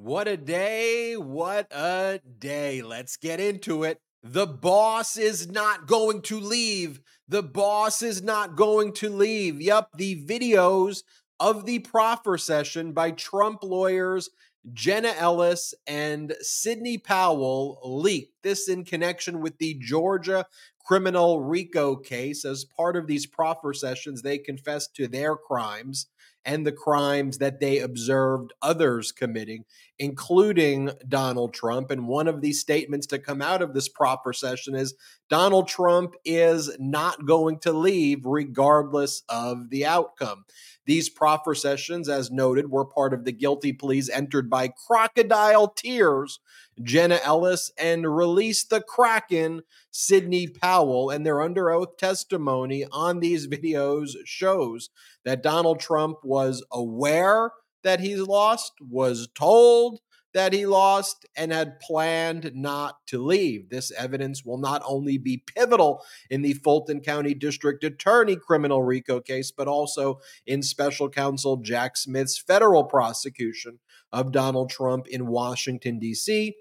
What a day. What a day. Let's get into it. The boss is not going to leave. The boss is not going to leave. Yup, the videos of the proffer session by Trump lawyers Jenna Ellis and Sidney Powell leaked. This in connection with the Georgia criminal RICO case. As part of these proffer sessions, they confessed to their crimes and the crimes that they observed others committing, including Donald Trump. And one of these statements to come out of this proffer session is Donald Trump is not going to leave regardless of the outcome. These proffer sessions, as noted, were part of the guilty pleas entered by Crocodile Tears, Jenna Ellis, and Release the Kraken, Sidney Powell. And their under oath testimony on these videos shows that Donald Trump was aware that he's lost, was told that he lost and had planned not to leave. This evidence will not only be pivotal in the Fulton County District Attorney criminal RICO case, but also in special counsel Jack Smith's federal prosecution of Donald Trump in Washington, D.C.,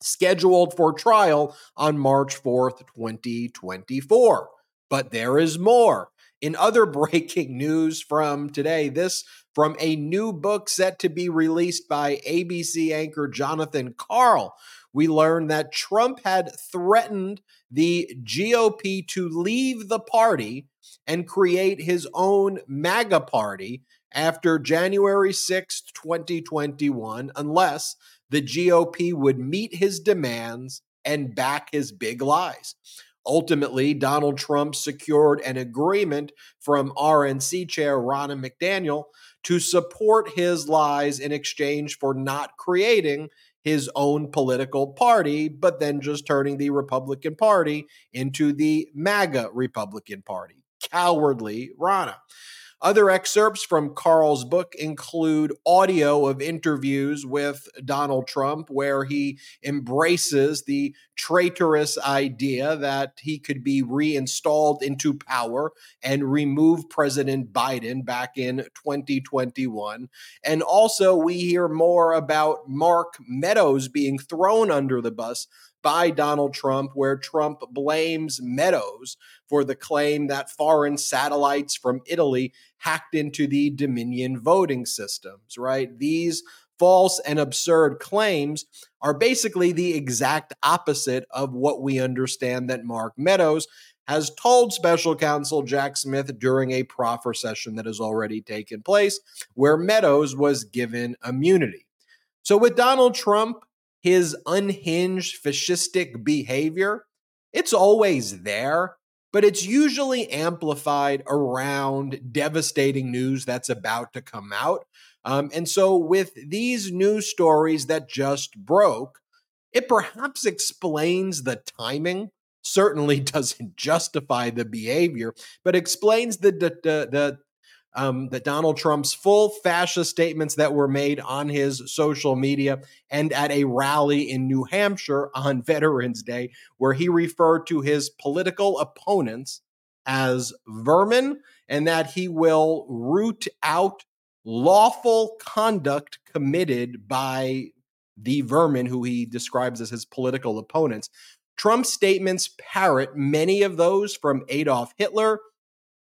scheduled for trial on March 4th, 2024. But there is more. In other breaking news from today, this from a new book set to be released by ABC anchor Jonathan Karl. We learned that Trump had threatened the GOP to leave the party and create his own MAGA party after January 6, 2021, unless the GOP would meet his demands and back his big lies. Ultimately, Donald Trump secured an agreement from RNC chair Ronna McDaniel to support his lies in exchange for not creating his own political party, but then just turning the Republican Party into the MAGA Republican Party. Cowardly Ronna. Other excerpts from Karl's book include audio of interviews with Donald Trump, where he embraces the traitorous idea that he could be reinstalled into power and remove President Biden back in 2021. And also, we hear more about Mark Meadows being thrown under the bus by Donald Trump, where Trump blames Meadows for the claim that foreign satellites from Italy hacked into the Dominion voting systems, right? These false and absurd claims are basically the exact opposite of what we understand that Mark Meadows has told special counsel Jack Smith during a proffer session that has already taken place, where Meadows was given immunity. So, with Donald Trump, his unhinged fascistic behavior, it's always there, but it's usually amplified around devastating news that's about to come out. Um, and so, with these news stories that just broke, it perhaps explains the timing. Certainly doesn't justify the behavior, but explains the, the, the, um, that Donald Trump's full fascist statements that were made on his social media and at a rally in New Hampshire on Veterans Day, where he referred to his political opponents as vermin and that he will root out lawful conduct committed by the vermin who he describes as his political opponents. Trump's statements parrot many of those from Adolf Hitler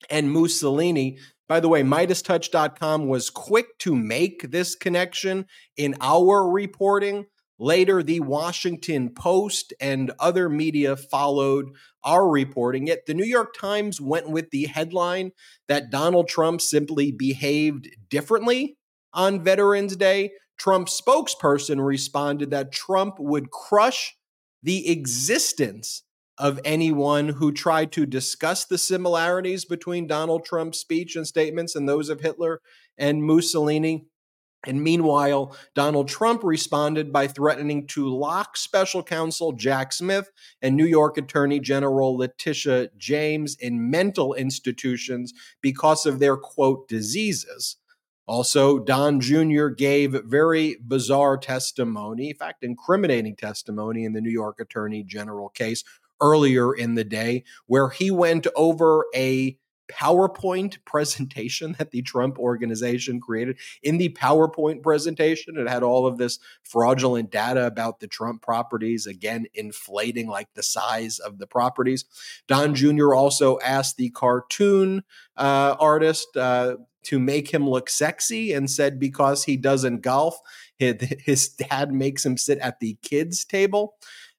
and Mussolini, by the way, MeidasTouch.com was quick to make this connection in our reporting. Later, the Washington Post and other media followed our reporting. Yet the New York Times went with the headline that Donald Trump simply behaved differently on Veterans Day. Trump's spokesperson responded that Trump would crush the existence of anyone who tried to discuss the similarities between Donald Trump's speech and statements and those of Hitler and Mussolini. And meanwhile, Donald Trump responded by threatening to lock special counsel Jack Smith and New York Attorney General Letitia James in mental institutions because of their quote diseases. Also, Don Jr. gave very bizarre testimony, in fact, incriminating testimony in the New York Attorney General case, earlier in the day where he went over a PowerPoint presentation that the Trump organization created. In the PowerPoint presentation, it had all of this fraudulent data about the Trump properties, again, inflating like the size of the properties. Don Jr. also asked the cartoon uh, artist uh, to make him look sexy and said because he doesn't golf, his, his dad makes him sit at the kids' table.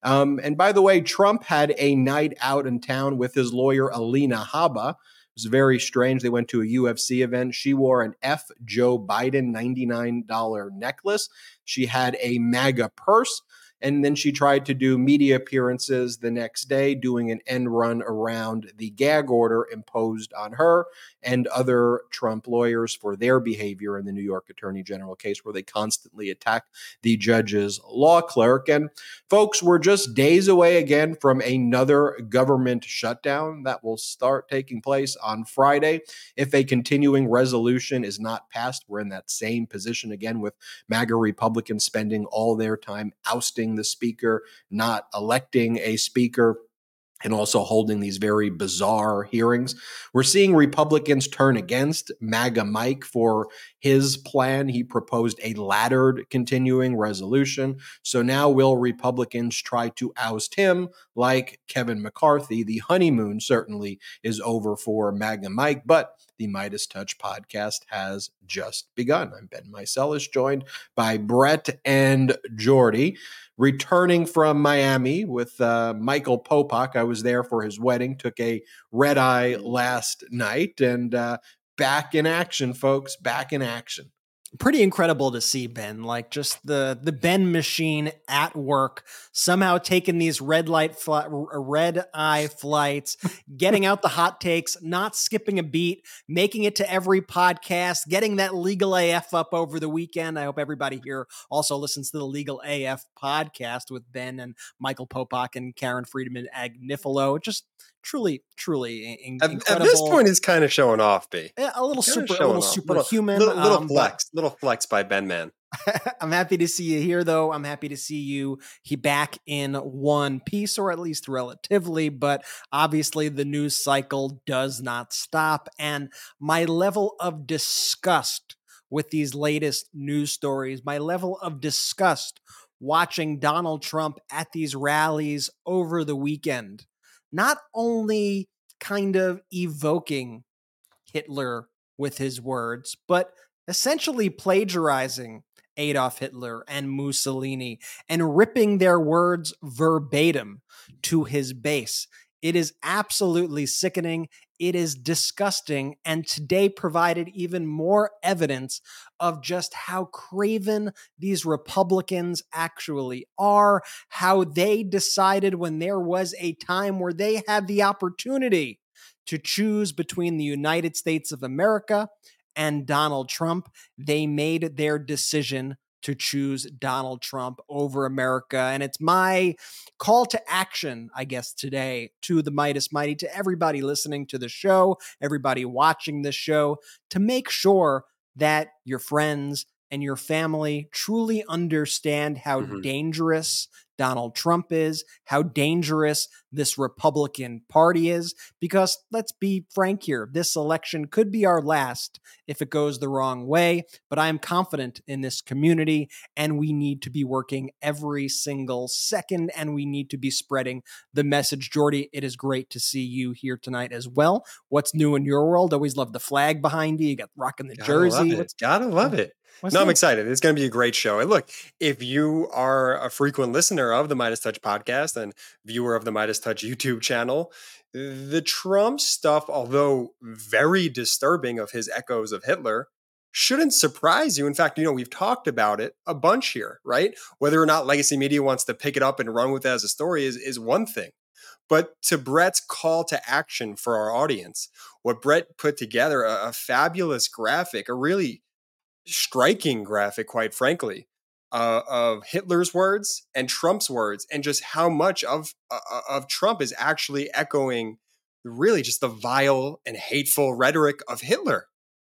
Um, and by the way, Trump had a night out in town with his lawyer, Alina Habba. It was very strange. They went to a UFC event. She wore an F Joe Biden $99 necklace. She had a MAGA purse. And then she tried to do media appearances the next day, doing an end run around the gag order imposed on her and other Trump lawyers for their behavior in the New York Attorney General case, where they constantly attack the judge's law clerk. And folks, we're just days away again from another government shutdown that will start taking place on Friday. If a continuing resolution is not passed, we're in that same position again with MAGA Republicans spending all their time ousting the speaker, not electing a speaker and also holding these very bizarre hearings. We're seeing Republicans turn against MAGA Mike for his plan. He proposed a laddered continuing resolution. So now will Republicans try to oust him like Kevin McCarthy? The honeymoon certainly is over for MAGA Mike, but the Meidas Touch podcast has just begun. I'm Ben Meiselas, joined by Brett and Jordy returning from Miami with uh, Michael Popok. I was there for his wedding, took a red eye last night, and uh, back in action, folks, back in action pretty incredible to see Ben, like just the the Ben machine at work, somehow taking these red light fl- red eye flights, getting out the hot takes, not skipping a beat, making it to every podcast, getting that legal AF up over the weekend. I hope everybody here also listens to the Legal AF podcast with Ben and Michael Popok and Karen Friedman Agnifilo. Just truly, truly in- at, incredible. At this point, he's kind of showing off, B. A little super, a little superhuman, little, little, um, little flex, little flex by Ben Man. I'm happy to see you here, though. I'm happy to see you he back in one piece, or at least relatively. But obviously, the news cycle does not stop, and my level of disgust with these latest news stories, my level of disgust watching Donald Trump at these rallies over the weekend not only kind of evoking Hitler with his words, but essentially plagiarizing Adolf Hitler and Mussolini and ripping their words verbatim to his base. It is absolutely sickening. It is disgusting. And today provided even more evidence of just how craven these Republicans actually are, how they decided when there was a time where they had the opportunity to choose between the United States of America and Donald Trump, they made their decision to choose Donald Trump over America. And it's my call to action, I guess, today to the Meidas Mighty, to everybody listening to the show, everybody watching this show, to make sure that your friends and your family truly understand how mm-hmm. dangerous Donald Trump is, how dangerous this Republican Party is. Because let's be frank here, this election could be our last if it goes the wrong way. But I am confident in this community, and we need to be working every single second, and we need to be spreading the message. Jordy, it is great to see you here tonight as well. What's new in your world? Always love the flag behind you. You got rocking the Gotta jersey. Love Gotta love it. What's no, that? I'm excited. It's going to be a great show. And look, if you are a frequent listener of the Meidas Touch podcast and viewer of the Meidas Touch YouTube channel, the Trump stuff, although very disturbing of his echoes of Hitler, shouldn't surprise you. In fact, you know, we've talked about it a bunch here, right? Whether or not legacy media wants to pick it up and run with it as a story is, is one thing. But to Brett's call to action for our audience, what Brett put together, a, a fabulous graphic, a really striking graphic, quite frankly, uh, of Hitler's words and Trump's words, and just how much of uh, uh, of Trump is actually echoing really just the vile and hateful rhetoric of Hitler.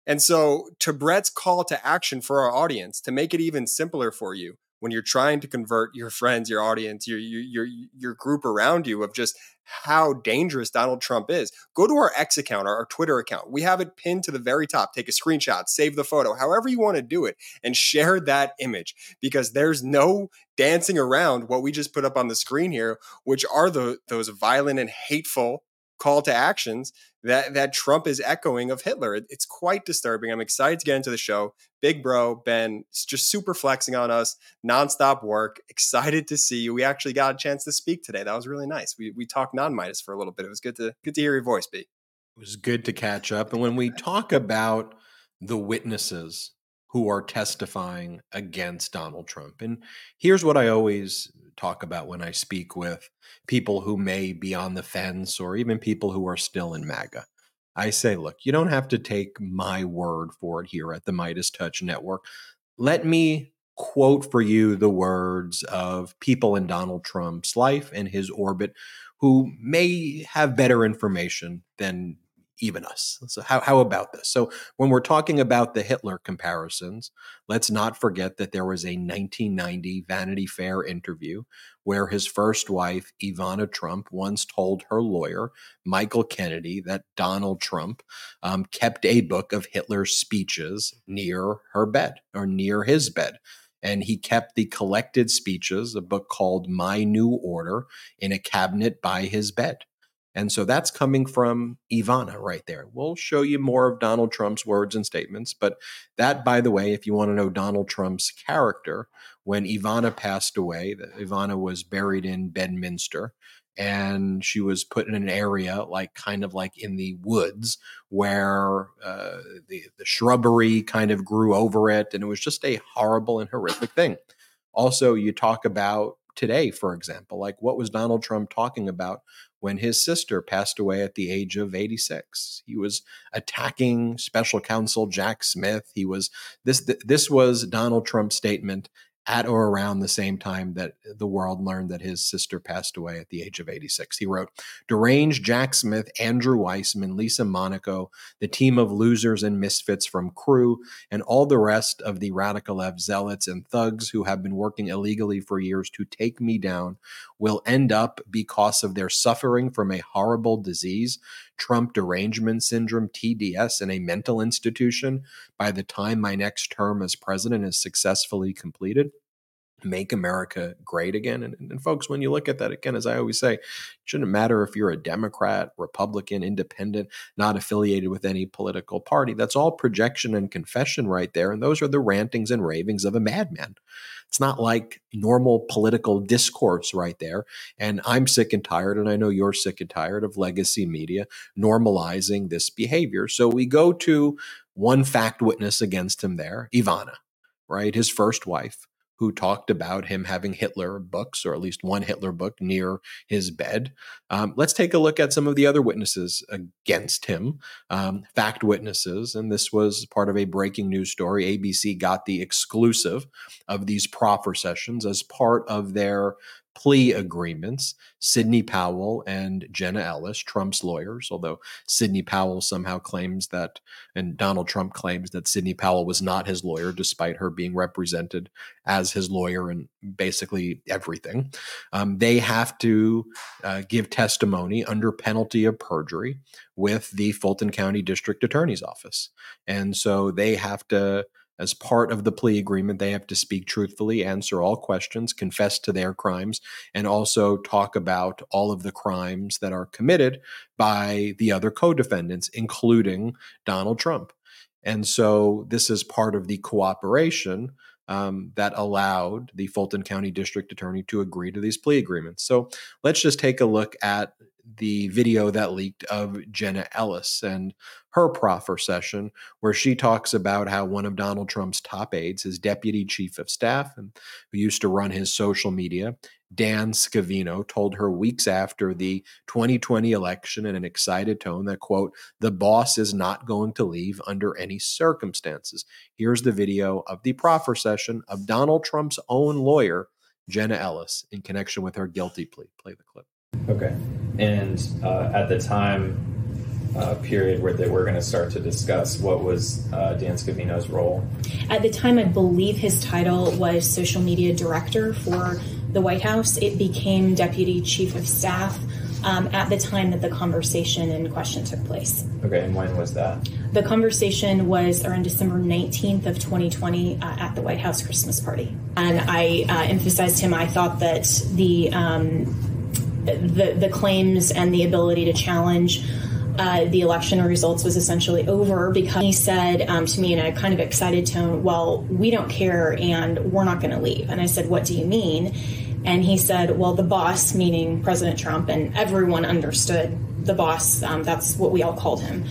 And so, to Brett's call to action for our audience, to make it even simpler for you, when you're trying to convert your friends, your audience, your your your, your group around you of just how dangerous Donald Trump is. Go to our X account, our, our Twitter account. We have it pinned to the very top. Take a screenshot, save the photo, however you want to do it, and share that image because there's no dancing around what we just put up on the screen here, which are the those violent and hateful call to actions that that Trump is echoing of Hitler. It, it's quite disturbing. I'm excited to get into the show. Big bro Ben just super flexing on us, nonstop work. Excited to see you. We actually got a chance to speak today. That was really nice. We we talked non Meidas for a little bit. It was good to good to hear your voice, B. It was good to catch up. And when we talk about the witnesses who are testifying against Donald Trump, and here's what I always talk about when I speak with people who may be on the fence or even people who are still in MAGA. I say, look, you don't have to take my word for it here at the Meidas Touch Network. Let me quote for you the words of people in Donald Trump's life and his orbit who may have better information than even us. So how how about this? So when we're talking about the Hitler comparisons, let's not forget that there was a 1990 Vanity Fair interview where his first wife Ivana Trump once told her lawyer Michael Kennedy that Donald Trump um, kept a book of Hitler's speeches near her bed or near his bed. And he kept the collected speeches, a book called My New Order, in a cabinet by his bed. And so that's coming from Ivana right there. We'll show you more of Donald Trump's words and statements. But that, by the way, if you want to know Donald Trump's character, when Ivana passed away, Ivana was buried in Bedminster and she was put in an area like kind of like in the woods where uh, the, the shrubbery kind of grew over it. And it was just a horrible and horrific thing. Also, you talk about today, for example, like what was Donald Trump talking about when his sister passed away at the age of 86. He was attacking special counsel Jack Smith. He was this this was Donald Trump's statement at or around the same time that the world learned that his sister passed away at the age of 86. He wrote, Deranged Jack Smith, Andrew Weissmann, Lisa Monaco, the team of losers and misfits from CREW, and all the rest of the radical left zealots and thugs who have been working illegally for years to take me down will end up because of their suffering from a horrible disease Trump derangement syndrome, TDS, in a mental institution by the time my next term as president is successfully completed make America great again. And, and, folks, when you look at that again, as I always say, it shouldn't matter if you're a Democrat, Republican, independent, not affiliated with any political party. That's all projection and confession right there. And those are the rantings and ravings of a madman. It's not like normal political discourse right there. And I'm sick and tired, and I know you're sick and tired of legacy media normalizing this behavior. So we go to one fact witness against him there, Ivana, right? His first wife who talked about him having Hitler books, or at least one Hitler book, near his bed. Um, let's take a look at some of the other witnesses against him, um, fact witnesses. And this was part of a breaking news story. ABC got the exclusive of these proffer sessions as part of their plea agreements. Sidney Powell and Jenna Ellis, Trump's lawyers, although Sidney Powell somehow claims that, and Donald Trump claims that Sidney Powell was not his lawyer, despite her being represented as his lawyer in basically everything. Um, they have to uh, give testimony under penalty of perjury with the Fulton County District Attorney's Office. And so they have to as part of the plea agreement, they have to speak truthfully, answer all questions, confess to their crimes, and also talk about all of the crimes that are committed by the other co defendants, including Donald Trump. And so this is part of the cooperation um, that allowed the Fulton County District Attorney to agree to these plea agreements. So let's just take a look at the video that leaked of Jenna Ellis and her proffer session, where she talks about how one of Donald Trump's top aides, his deputy chief of staff, and who used to run his social media, Dan Scavino, told her weeks after the 2020 election in an excited tone that, quote, the boss is not going to leave under any circumstances. Here's the video of the proffer session of Donald Trump's own lawyer, Jenna Ellis, in connection with her guilty plea. Play the clip. Okay. And uh, at the time, uh, period where they were going to start to discuss what was uh, Dan Scavino's role? At the time, I believe his title was social media director for the White House. It became deputy chief of staff um, at the time that the conversation in question took place. Okay, and when was that? The conversation was around December 19th of 2020 uh, at the White House Christmas party. And I uh, emphasized him, I thought that the, um, the, the claims and the ability to challenge uh, the election results was essentially over because he said um, to me in a kind of excited tone, Well, we don't care and we're not going to leave. And I said, What do you mean? And he said, Well, the boss, meaning President Trump, and everyone understood the boss, um, that's what we all called him.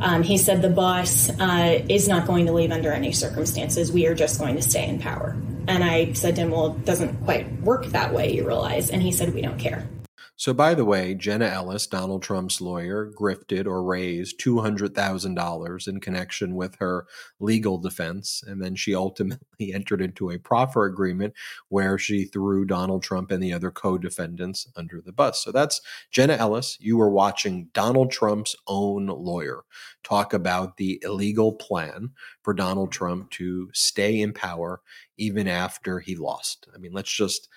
Um, he said, The boss uh, is not going to leave under any circumstances. We are just going to stay in power. And I said to him, Well, it doesn't quite work that way, you realize. And he said, We don't care. So, by the way, Jenna Ellis, Donald Trump's lawyer, grifted or raised $200,000 in connection with her legal defense. And then she ultimately entered into a proffer agreement where she threw Donald Trump and the other co defendants under the bus. So, that's Jenna Ellis. You were watching Donald Trump's own lawyer talk about the illegal plan for Donald Trump to stay in power even after he lost. I mean, let's just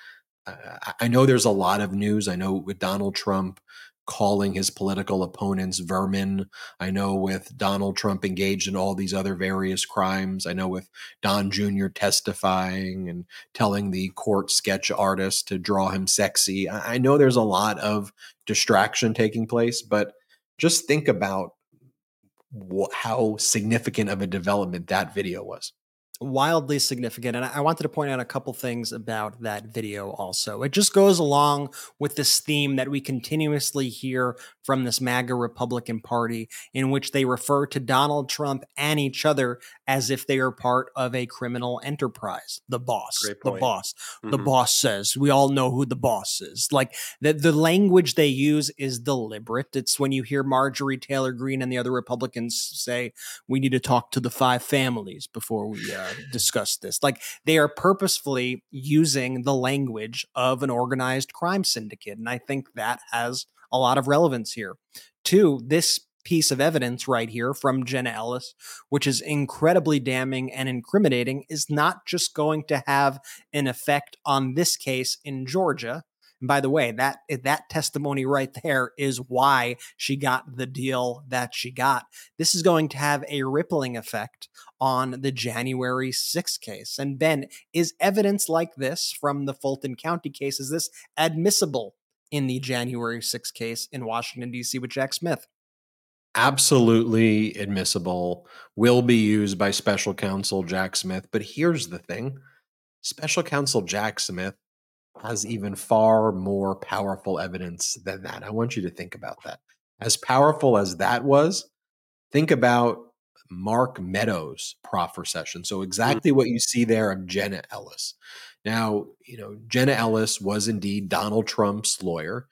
I know there's a lot of news. I know with Donald Trump calling his political opponents vermin. I know with Donald Trump engaged in all these other various crimes. I know with Don Jr. testifying and telling the court sketch artist to draw him sexy. I know there's a lot of distraction taking place, but just think about how significant of a development that video was wildly significant. And I wanted to point out a couple things about that video also. It just goes along with this theme that we continuously hear from this MAGA Republican Party, in which they refer to Donald Trump and each other as if they are part of a criminal enterprise. The boss, the boss, mm-hmm. the boss says, we all know who the boss is. Like the, the language they use is deliberate. It's when you hear Marjorie Taylor Greene and the other Republicans say, we need to talk to the five families before we uh, discuss this. Like they are purposefully using the language of an organized crime syndicate. And I think that has a lot of relevance here. Two, this piece of evidence right here from Jenna Ellis, which is incredibly damning and incriminating, is not just going to have an effect on this case in Georgia. And by the way, that eh, that testimony right there is why she got the deal that she got. This is going to have a rippling effect on the January 6th case. And Ben, is evidence like this from the Fulton County case is this admissible in the January 6th case in Washington, D.C. with Jack Smith. Absolutely admissible, will be used by special counsel Jack Smith. But here's the thing special counsel Jack Smith has even far more powerful evidence than that. I want you to think about that. As powerful as that was, think about Mark Meadows' proffer session. So, mm. exactly what you see there of Jenna Ellis. Now, you know, Jenna Ellis was indeed Donald Trump's lawyer.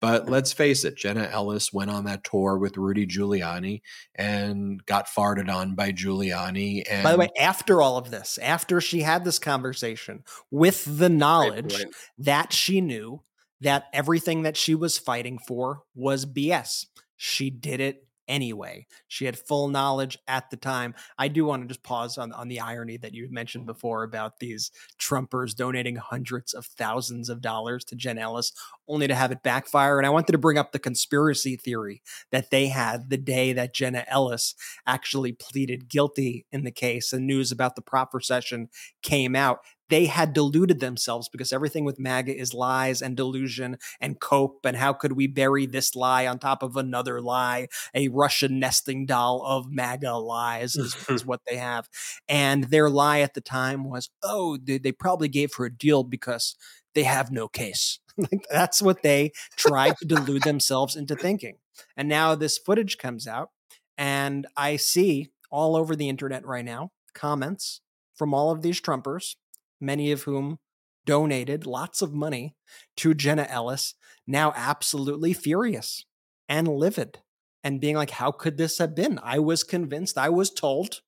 But let's face it, Jenna Ellis went on that tour with Rudy Giuliani and got farted on by Giuliani. And by the way, after all of this, after she had this conversation with the knowledge right, right. that she knew that everything that she was fighting for was BS, she did it anyway. She had full knowledge at the time. I do want to just pause on, on the irony that you mentioned before about these Trumpers donating hundreds of thousands of dollars to Jen Ellis only to have it backfire. And I wanted to bring up the conspiracy theory that they had the day that Jenna Ellis actually pleaded guilty in the case and news about the proffer session came out they had deluded themselves because everything with MAGA is lies and delusion and cope. And how could we bury this lie on top of another lie? A Russian nesting doll of MAGA lies is, is what they have. And their lie at the time was, oh, they, they probably gave her a deal because they have no case. like that's what they tried to delude themselves into thinking. And now this footage comes out, and I see all over the internet right now comments from all of these Trumpers many of whom donated lots of money to Jenna Ellis, now absolutely furious and livid and being like, How could this have been? I was convinced, I was told,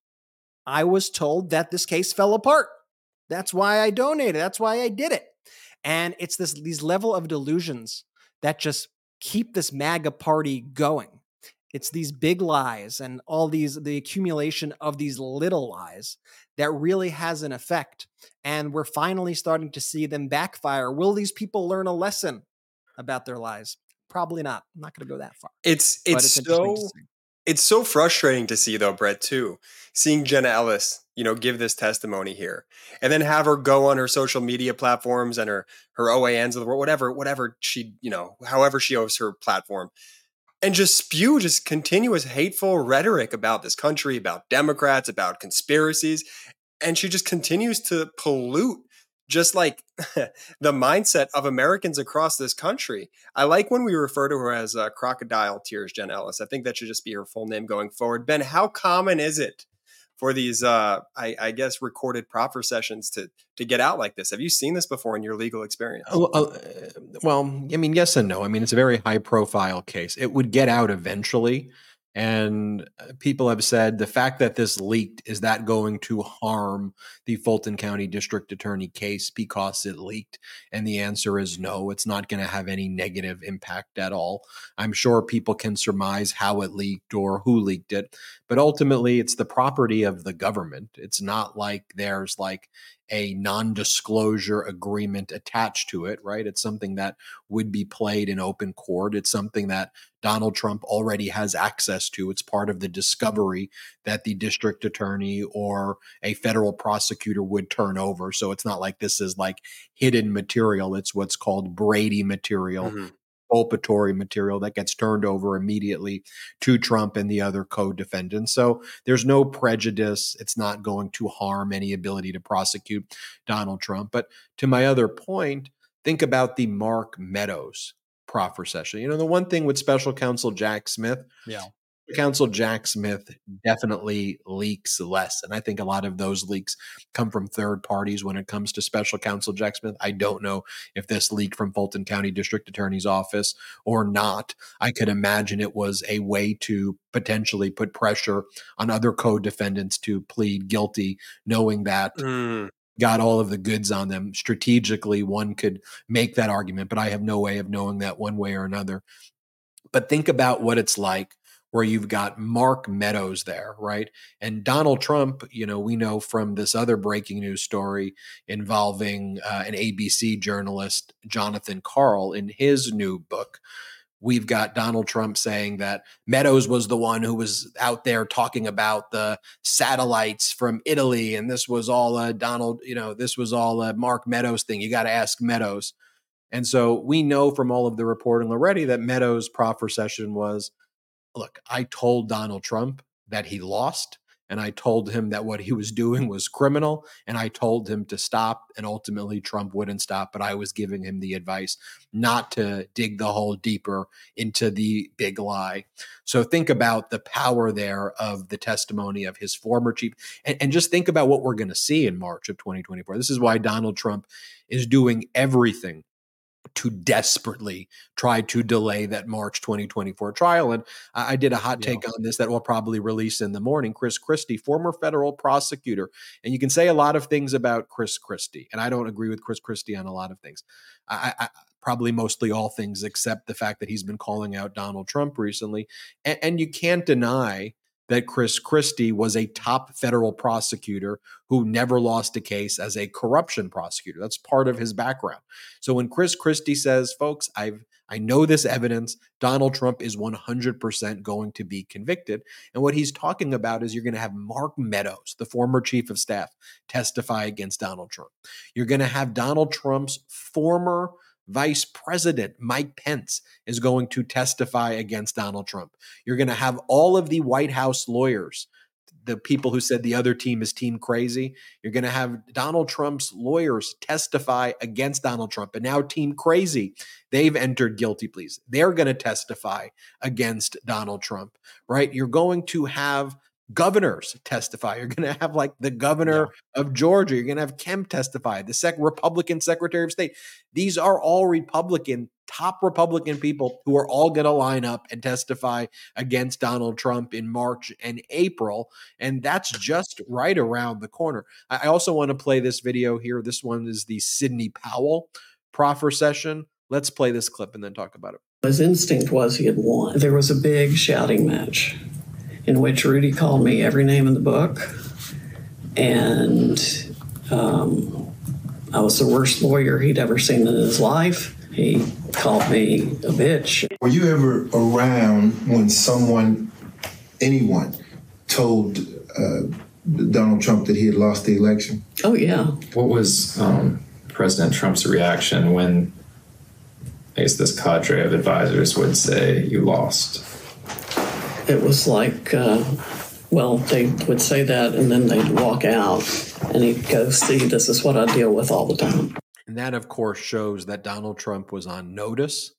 I was told that this case fell apart. That's why I donated. That's why I did it. And it's this these level of delusions that just keep this MAGA party going. It's these big lies and all these, the accumulation of these little lies that really has an effect. And we're finally starting to see them backfire. Will these people learn a lesson about their lies? Probably not. I'm not going to go that far. It's it's, it's so it's so frustrating to see though, Brett, too. Seeing Jenna Ellis, you know, give this testimony here. And then have her go on her social media platforms and her her OANs or whatever, whatever she, you know, however she owes her platform and just spew just continuous hateful rhetoric about this country, about Democrats, about conspiracies. And she just continues to pollute just like the mindset of Americans across this country. I like when we refer to her as uh, Crocodile Tears Jen Ellis. I think that should just be her full name going forward. Ben, how common is it for these, uh, I, I, guess, recorded proffer sessions to to get out like this? Have you seen this before in your legal experience? Oh, uh, well, I mean, yes and no. I mean, it's a very high profile case. It would get out eventually. And uh, people have said the fact that this leaked is that going to harm the Fulton County District Attorney case because it leaked? And the answer is no, it's not going to have any negative impact at all. I'm sure people can surmise how it leaked or who leaked it, but ultimately it's the property of the government. It's not like there's like a non disclosure agreement attached to it, right? It's something that would be played in open court. It's something that Donald Trump already has access to. It's part of the discovery that the district attorney or a federal prosecutor would turn over. So it's not like this is like hidden material. It's what's called Brady material. Mm-hmm exculpatory material that gets turned over immediately to Trump and the other co defendants. So there's no prejudice. It's not going to harm any ability to prosecute Donald Trump. But to my other point, think about the Mark Meadows proffer session. You know, the one thing with special counsel Jack Smith, yeah counsel Jack Smith definitely leaks less. And I think a lot of those leaks come from third parties when it comes to special counsel Jack Smith. I don't know if this leaked from Fulton County District Attorney's Office or not. I could imagine it was a way to potentially put pressure on other co defendants to plead guilty, knowing that. Mm got all of the goods on them strategically one could make that argument but i have no way of knowing that one way or another but think about what it's like where you've got Mark Meadows there, right? And Donald Trump, you know, we know from this other breaking news story involving uh, an ABC journalist, Jonathan Karl, in his new book. We've got Donald Trump saying that Meadows was the one who was out there talking about the satellites from Italy. And this was all a Donald, you know, this was all a Mark Meadows thing. You got to ask Meadows. And so we know from all of the reporting already that Meadows' proffer session was look, I told Donald Trump that he lost. And I told him that what he was doing was criminal. And I told him to stop. And ultimately, Trump wouldn't stop. But I was giving him the advice not to dig the hole deeper into the big lie. So think about the power there of the testimony of his former chief. And, and just think about what we're going to see in March of 2024. This is why Donald Trump is doing everything to desperately try to delay that March 2024 trial. And I, did a hot take on this that will probably release in the morning. Chris Christie, former federal prosecutor, and you can say a lot of things about Chris Christie, and I don't agree with Chris Christie on a lot of things. I, I probably mostly all things except the fact that he's been calling out Donald Trump recently, and, and you can't deny that Chris Christie was a top federal prosecutor who never lost a case as a corruption prosecutor. That's part of his background. So when Chris Christie says, folks, I've I know this evidence. Donald Trump is 100% going to be convicted. And what he's talking about is you're going to have Mark Meadows, the former chief of staff, testify against Donald Trump. You're going to have Donald Trump's former Vice President Mike Pence is going to testify against Donald Trump. You're going to have all of the White House lawyers, the people who said the other team is team crazy. You're going to have Donald Trump's lawyers testify against Donald Trump. And now, Team Crazy, they've entered guilty pleas. They're going to testify against Donald Trump, right? You're going to have governors testify. You're going to have like the governor yeah. of Georgia. You're going to have Kemp testify, the sec- Republican Secretary of State. These are all Republican, top Republican people who are all going to line up and testify against Donald Trump in March and April. And that's just right around the corner. I also want to play this video here. This one is the Sidney Powell proffer session. Let's play this clip and then talk about it. His instinct was he had won. There was a big shouting match in which Rudy called me every name in the book. And um, I was the worst lawyer he'd ever seen in his life. He called me a bitch. Were you ever around when someone, anyone, told uh, Donald Trump that he had lost the election? Oh, yeah. What was um, President Trump's reaction when I guess this cadre of advisors would say you lost? It was like, uh, well, they would say that and then they'd walk out and he'd go, see, this is what I deal with all the time. And that, of course, shows that Donald Trump was on notice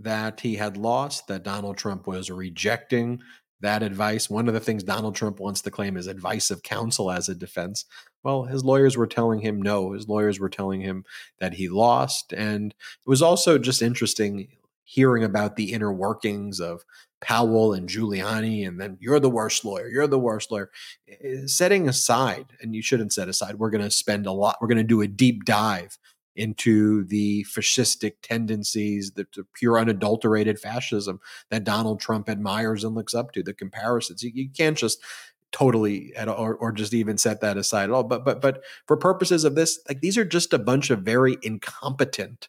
that he had lost, that Donald Trump was rejecting that advice. One of the things Donald Trump wants to claim is advice of counsel as a defense. Well, his lawyers were telling him no. His lawyers were telling him that he lost. And it was also just interesting hearing about the inner workings of Powell and Giuliani, and then you're the worst lawyer, you're the worst lawyer. Setting aside, and you shouldn't set aside, we're going to spend a lot, we're going to do a deep dive into the fascistic tendencies, the, the, pure unadulterated fascism that Donald Trump admires and looks up to, the comparisons. You, you can't just totally at, or, or just even set that aside at all. But but but for purposes of this, like these are just a bunch of very incompetent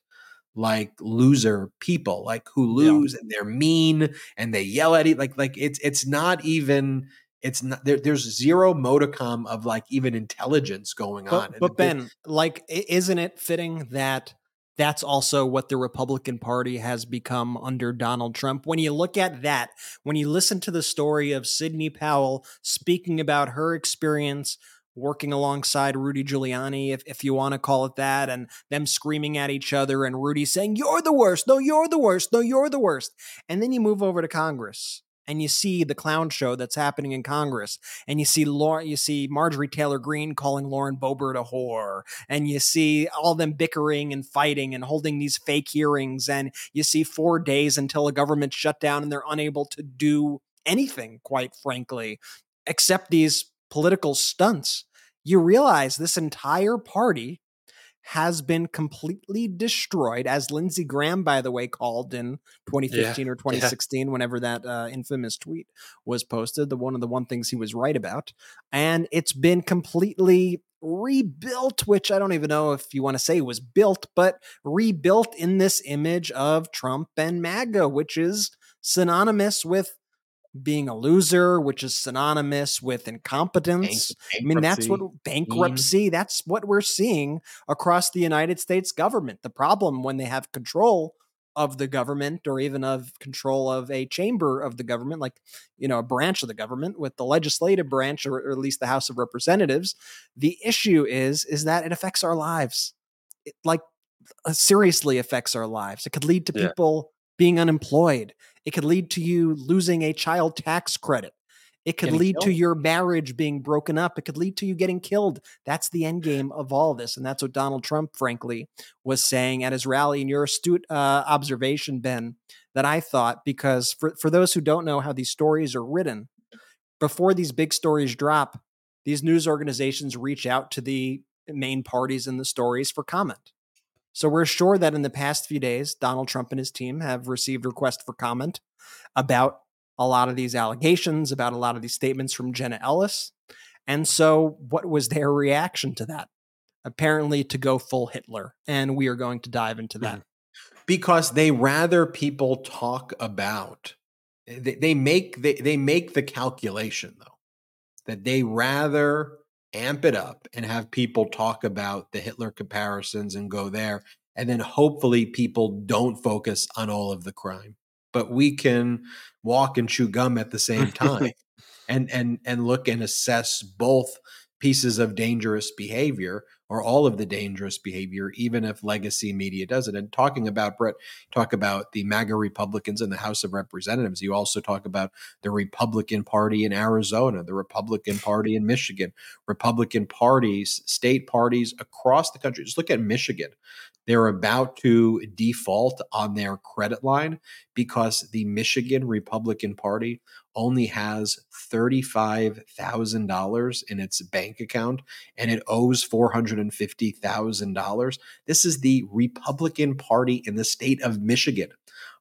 like loser people like who lose yeah. and they're mean and they yell at it like like it's it's not even it's not there, there's zero modicum of like even intelligence going on but, but ben like isn't it fitting that that's also what the Republican Party has become under Donald Trump. When you look at that, when you listen to the story of Sidney Powell speaking about her experience working alongside Rudy Giuliani, if, if you want to call it that, and them screaming at each other, and Rudy saying, You're the worst. No, you're the worst. No, you're the worst. And then you move over to Congress and you see the clown show that's happening in Congress, and you see Lauren, you see Marjorie Taylor Greene calling Lauren Boebert a whore, and you see all them bickering and fighting and holding these fake hearings, and you see four days until a government shutdown and they're unable to do anything, quite frankly, except these political stunts, you realize this entire party has been completely destroyed, as Lindsey Graham, by the way, called in 2015 yeah, or 2016, yeah. whenever that uh, infamous tweet was posted. The one of the one things he was right about, and it's been completely rebuilt, which I don't even know if you want to say was built, but rebuilt in this image of Trump and MAGA, which is synonymous with being a loser, which is synonymous with incompetence. Bank, I mean, that's what bankruptcy, that's what we're seeing across the United States government. The problem when they have control of the government or even of control of a chamber of the government, like, you know, a branch of the government with the legislative branch or, or at least the House of Representatives, the issue is, is that it affects our lives. It, like, uh, seriously affects our lives. It could lead to yeah. people being unemployed. It could lead to you losing a child tax credit. It could getting lead killed. to your marriage being broken up. It could lead to you getting killed. That's the end game of all this. And that's what Donald Trump, frankly, was saying at his rally. And your astute uh, observation, Ben, that I thought, because for, for those who don't know how these stories are written, before these big stories drop, these news organizations reach out to the main parties in the stories for comment. So we're sure that in the past few days, Donald Trump and his team have received requests for comment about a lot of these allegations, about a lot of these statements from Jenna Ellis. And so, what was their reaction to that? Apparently, to go full Hitler. And we are going to dive into that. Mm-hmm. Because they rather people talk about, they, they make they, they make the calculation though that they rather amp it up and have people talk about the Hitler comparisons and go there. And then hopefully people don't focus on all of the crime. But we can walk and chew gum at the same time and and and look and assess both pieces of dangerous behavior or all of the dangerous behavior, even if legacy media does it. And talking about Brett, talk about the MAGA Republicans in the House of Representatives. You also talk about the Republican Party in Arizona, the Republican Party in Michigan, Republican parties, state parties across the country. Just look at Michigan. They're about to default on their credit line because the Michigan Republican Party only has $35,000 in its bank account and it owes $450,000. This is the Republican Party in the state of Michigan,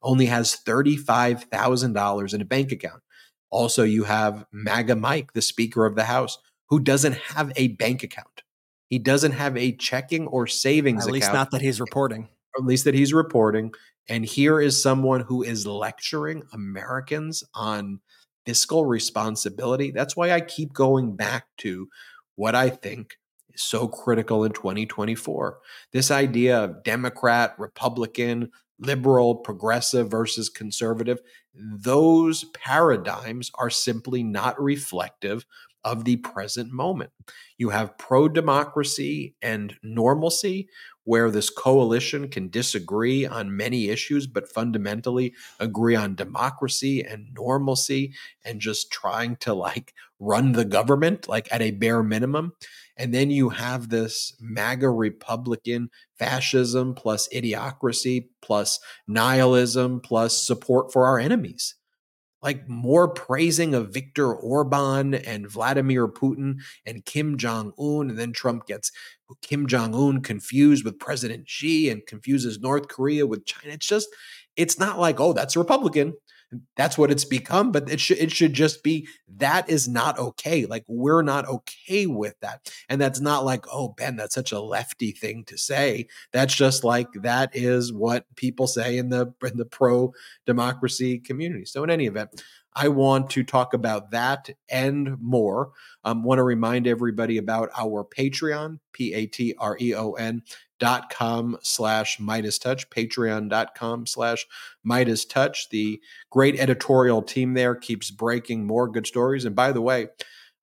only has $35,000 in a bank account. Also, you have MAGA Mike, the Speaker of the House, who doesn't have a bank account. He doesn't have a checking or savings At least not that he's reporting. At least that he's reporting. And here is someone who is lecturing Americans on fiscal responsibility. That's why I keep going back to what I think is so critical in 2024. This idea of Democrat, Republican, liberal, progressive versus conservative, those paradigms are simply not reflective of the present moment. You have pro democracy and normalcy, where this coalition can disagree on many issues, but fundamentally agree on democracy and normalcy and just trying to like run the government, like at a bare minimum. And then you have this MAGA Republican fascism plus idiocracy plus nihilism plus support for our enemies like more praising of Viktor Orban and Vladimir Putin and Kim Jong Un. And then Trump gets Kim Jong Un confused with President Xi and confuses North Korea with China. It's just, it's not like, oh, that's a Republican. That's what it's become, but it should it should just be that is not okay. Like we're not okay with that, and that's not like oh Ben, that's such a lefty thing to say. That's just like that is what people say in the in the pro democracy community. So in any event, I want to talk about that and more. Um, want to remind everybody about our Patreon, P A T R E O N dot com slash Meidas Touch, patreon.com slash Meidas Touch. The great editorial team there keeps breaking more good stories. And by the way,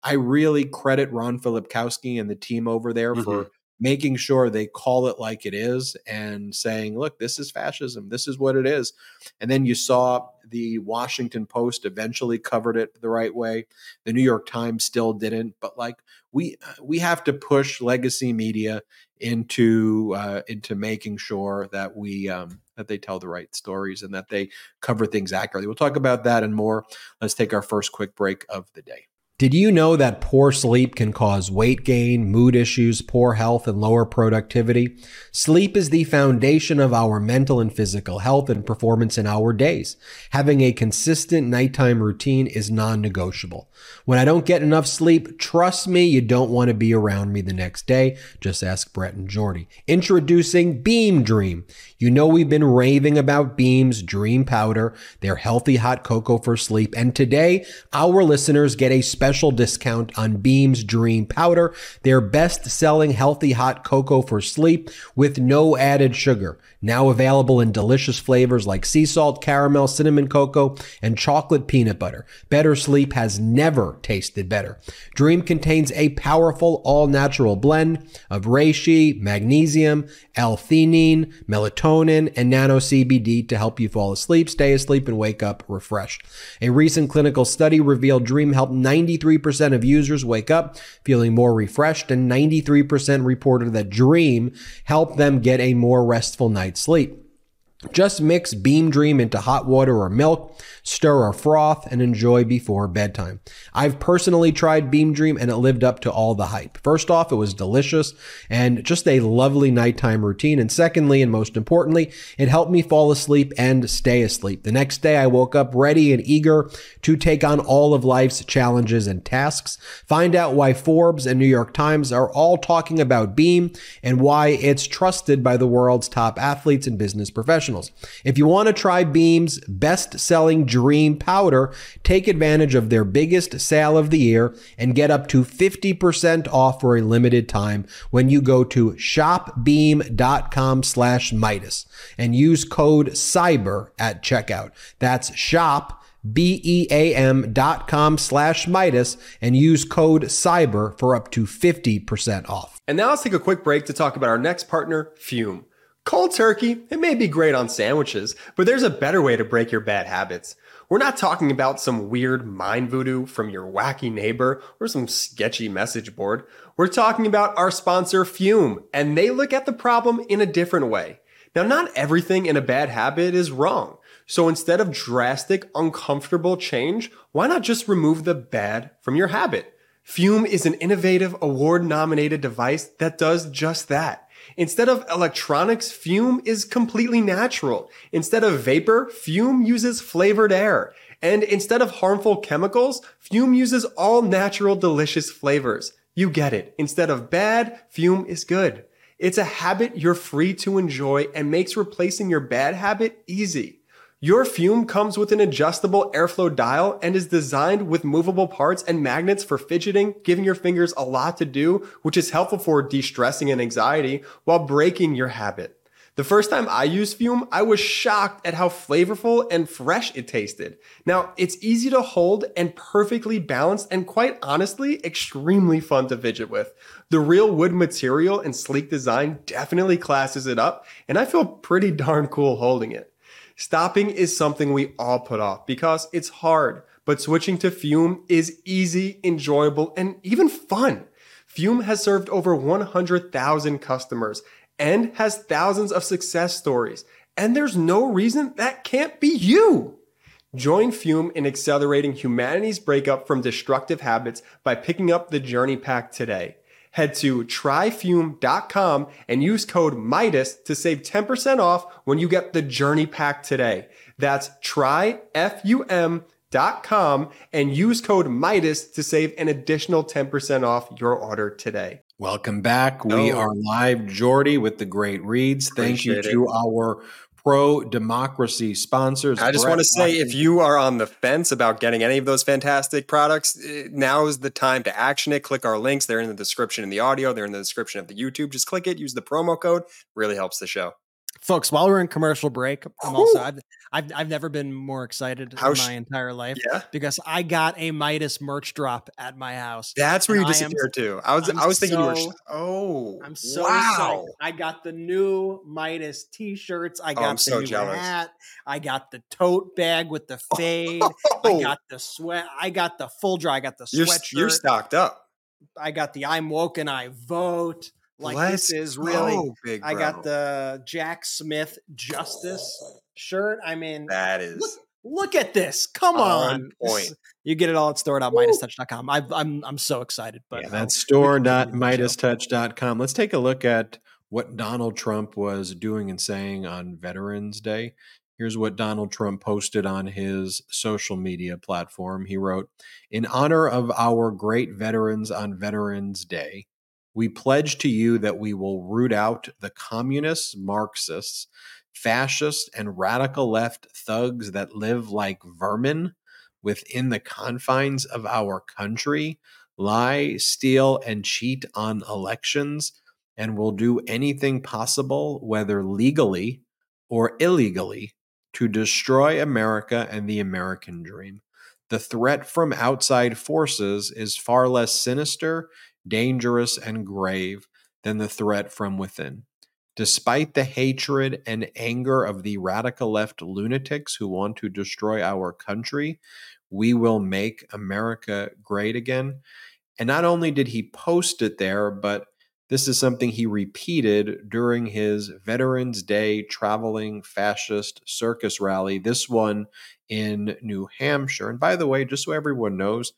I really credit Ron Filipkowski and the team over there mm-hmm. for making sure they call it like it is and saying, look, this is fascism. This is what it is. And then you saw the Washington Post eventually covered it the right way. The New York Times still didn't, but like we we have to push legacy media into uh, into making sure that we um, that they tell the right stories and that they cover things accurately. We'll talk about that and more. Let's take our first quick break of the day. Did you know that poor sleep can cause weight gain, mood issues, poor health, and lower productivity? Sleep is the foundation of our mental and physical health and performance in our days. Having a consistent nighttime routine is non negotiable. When I don't get enough sleep, trust me, you don't want to be around me the next day. Just ask Brett and Jordy. Introducing Beam Dream. You know we've been raving about Beam's Dream Powder, their healthy hot cocoa for sleep, and today our listeners get a special discount on Beam's Dream Powder, their best selling healthy hot cocoa for sleep with no added sugar. Now available in delicious flavors like sea salt, caramel, cinnamon cocoa, and chocolate peanut butter. Better sleep has never tasted better. Dream contains a powerful all natural blend of reishi, magnesium, L-theanine, melatonin, and nano CBD to help you fall asleep, stay asleep, and wake up refreshed. A recent clinical study revealed Dream helped 93% of users wake up feeling more refreshed, and 93% reported that Dream helped them get a more restful night's sleep. Just mix Beam Dream into hot water or milk, stir or froth, and enjoy before bedtime. I've personally tried Beam Dream and it lived up to all the hype. First off, it was delicious and just a lovely nighttime routine. And secondly, and most importantly, it helped me fall asleep and stay asleep. The next day, I woke up ready and eager to take on all of life's challenges and tasks. Find out why Forbes and New York Times are all talking about Beam and why it's trusted by the world's top athletes and business professionals professionals. If you want to try Beam's best selling Dream Powder, take advantage of their biggest sale of the year and get up to 50% off for a limited time when you go to shopbeam.com slash Meidas and use code CYBER at checkout. That's shop B-E-A-M dot com slash Meidas and use code CYBER for up to 50% off. And now let's take a quick break to talk about our next partner, Fum. Cold turkey, it may be great on sandwiches, but there's a better way to break your bad habits. We're not talking about some weird mind voodoo from your wacky neighbor or some sketchy message board. We're talking about our sponsor, Fum, and they look at the problem in a different way. Now, not everything in a bad habit is wrong. So instead of drastic, uncomfortable change, why not just remove the bad from your habit? Fum is an innovative award nominated device that does just that. Instead of electronics, Fum is completely natural. Instead of vapor, Fum uses flavored air. And instead of harmful chemicals, Fum uses all natural, delicious flavors. You get it. Instead of bad, Fum is good. It's a habit you're free to enjoy and makes replacing your bad habit easy. Your Fum comes with an adjustable airflow dial and is designed with movable parts and magnets for fidgeting, giving your fingers a lot to do, which is helpful for de-stressing and anxiety while breaking your habit. The first time I used Fum, I was shocked at how flavorful and fresh it tasted. Now, it's easy to hold and perfectly balanced and quite honestly, extremely fun to fidget with. The real wood material and sleek design definitely classes it up, and I feel pretty darn cool holding it. Stopping is something we all put off because it's hard, but switching to Fum is easy, enjoyable, and even fun. Fum has served over 100,000 customers and has thousands of success stories, and there's no reason that can't be you. Join Fum in accelerating humanity's breakup from destructive habits by picking up the Journey Pack today head to tryfum.com and use code MEIDAS to save 10% off when you get the Journey Pack today. That's tryfum.com and use code MEIDAS to save an additional 10% off your order today. Welcome back. We oh. are live, Jordy, with the great reads. Thank Appreciate you to our pro democracy sponsors. I just Brett want to say if you are on the fence about getting any of those fantastic products, eh, now is the time to action it. Click our links. They're in the description in the audio, they're in the description of the YouTube. Just click it, use the promo code. Really helps the show folks while we're in commercial break i'm also I've, I've, I've never been more excited How in my entire life yeah? because i got a Meidas merch drop at my house that's where you disappeared to i was I'm i was thinking so, you were oh i'm so wow. excited i got the new Meidas t-shirts i oh, got oh, the so new jealous. hat i got the tote bag with the fade oh. i got the sweat i got the full dry i got the sweatshirt you're, you're stocked up i got the i'm woke and i vote like Let's this is really go, big I got the Jack Smith Justice shirt. I mean that is look, look at this. Come on. Point. you get it all at store.meidastouch.com. I I'm I'm so excited. But yeah, that's store.meidastouch.com. Let's take a look at what Donald Trump was doing and saying on Veterans Day. Here's what Donald Trump posted on his social media platform. He wrote, In honor of our great veterans on Veterans Day, we pledge to you that we will root out the communists, Marxists, fascists, and radical left thugs that live like vermin within the confines of our country, lie, steal, and cheat on elections, and will do anything possible, whether legally or illegally, to destroy America and the American dream. The threat from outside forces is far less sinister dangerous, and grave than the threat from within. Despite the hatred and anger of the radical left lunatics who want to destroy our country, we will make America great again. And not only did he post it there, but this is something he repeated during his Veterans Day traveling fascist circus rally, this one in New Hampshire. And by the way, just so everyone knows,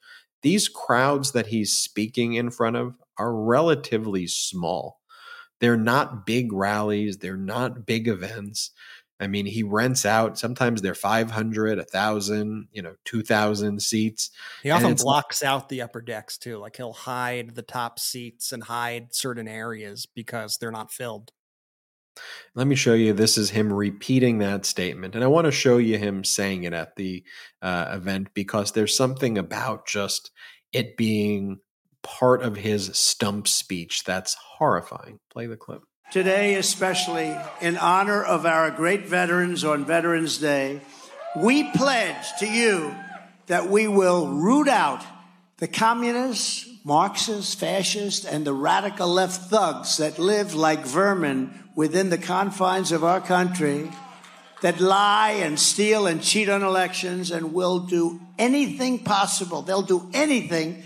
these crowds that he's speaking in front of are relatively small. They're not big rallies, they're not big events. I mean, he rents out. Sometimes they're 500, 1,000, you know, 2,000 seats. He often blocks like, out the upper decks too. Like he'll hide the top seats and hide certain areas because they're not filled. Let me show you. This is him repeating that statement. And I want to show you him saying it at the uh, event because there's something about just it being part of his stump speech that's horrifying. Play the clip. Today, especially in honor of our great veterans on Veterans Day, we pledge to you that we will root out the communists, Marxists, fascists, and the radical left thugs that live like vermin within the confines of our country that lie and steal and cheat on elections and will do anything possible. They'll do anything,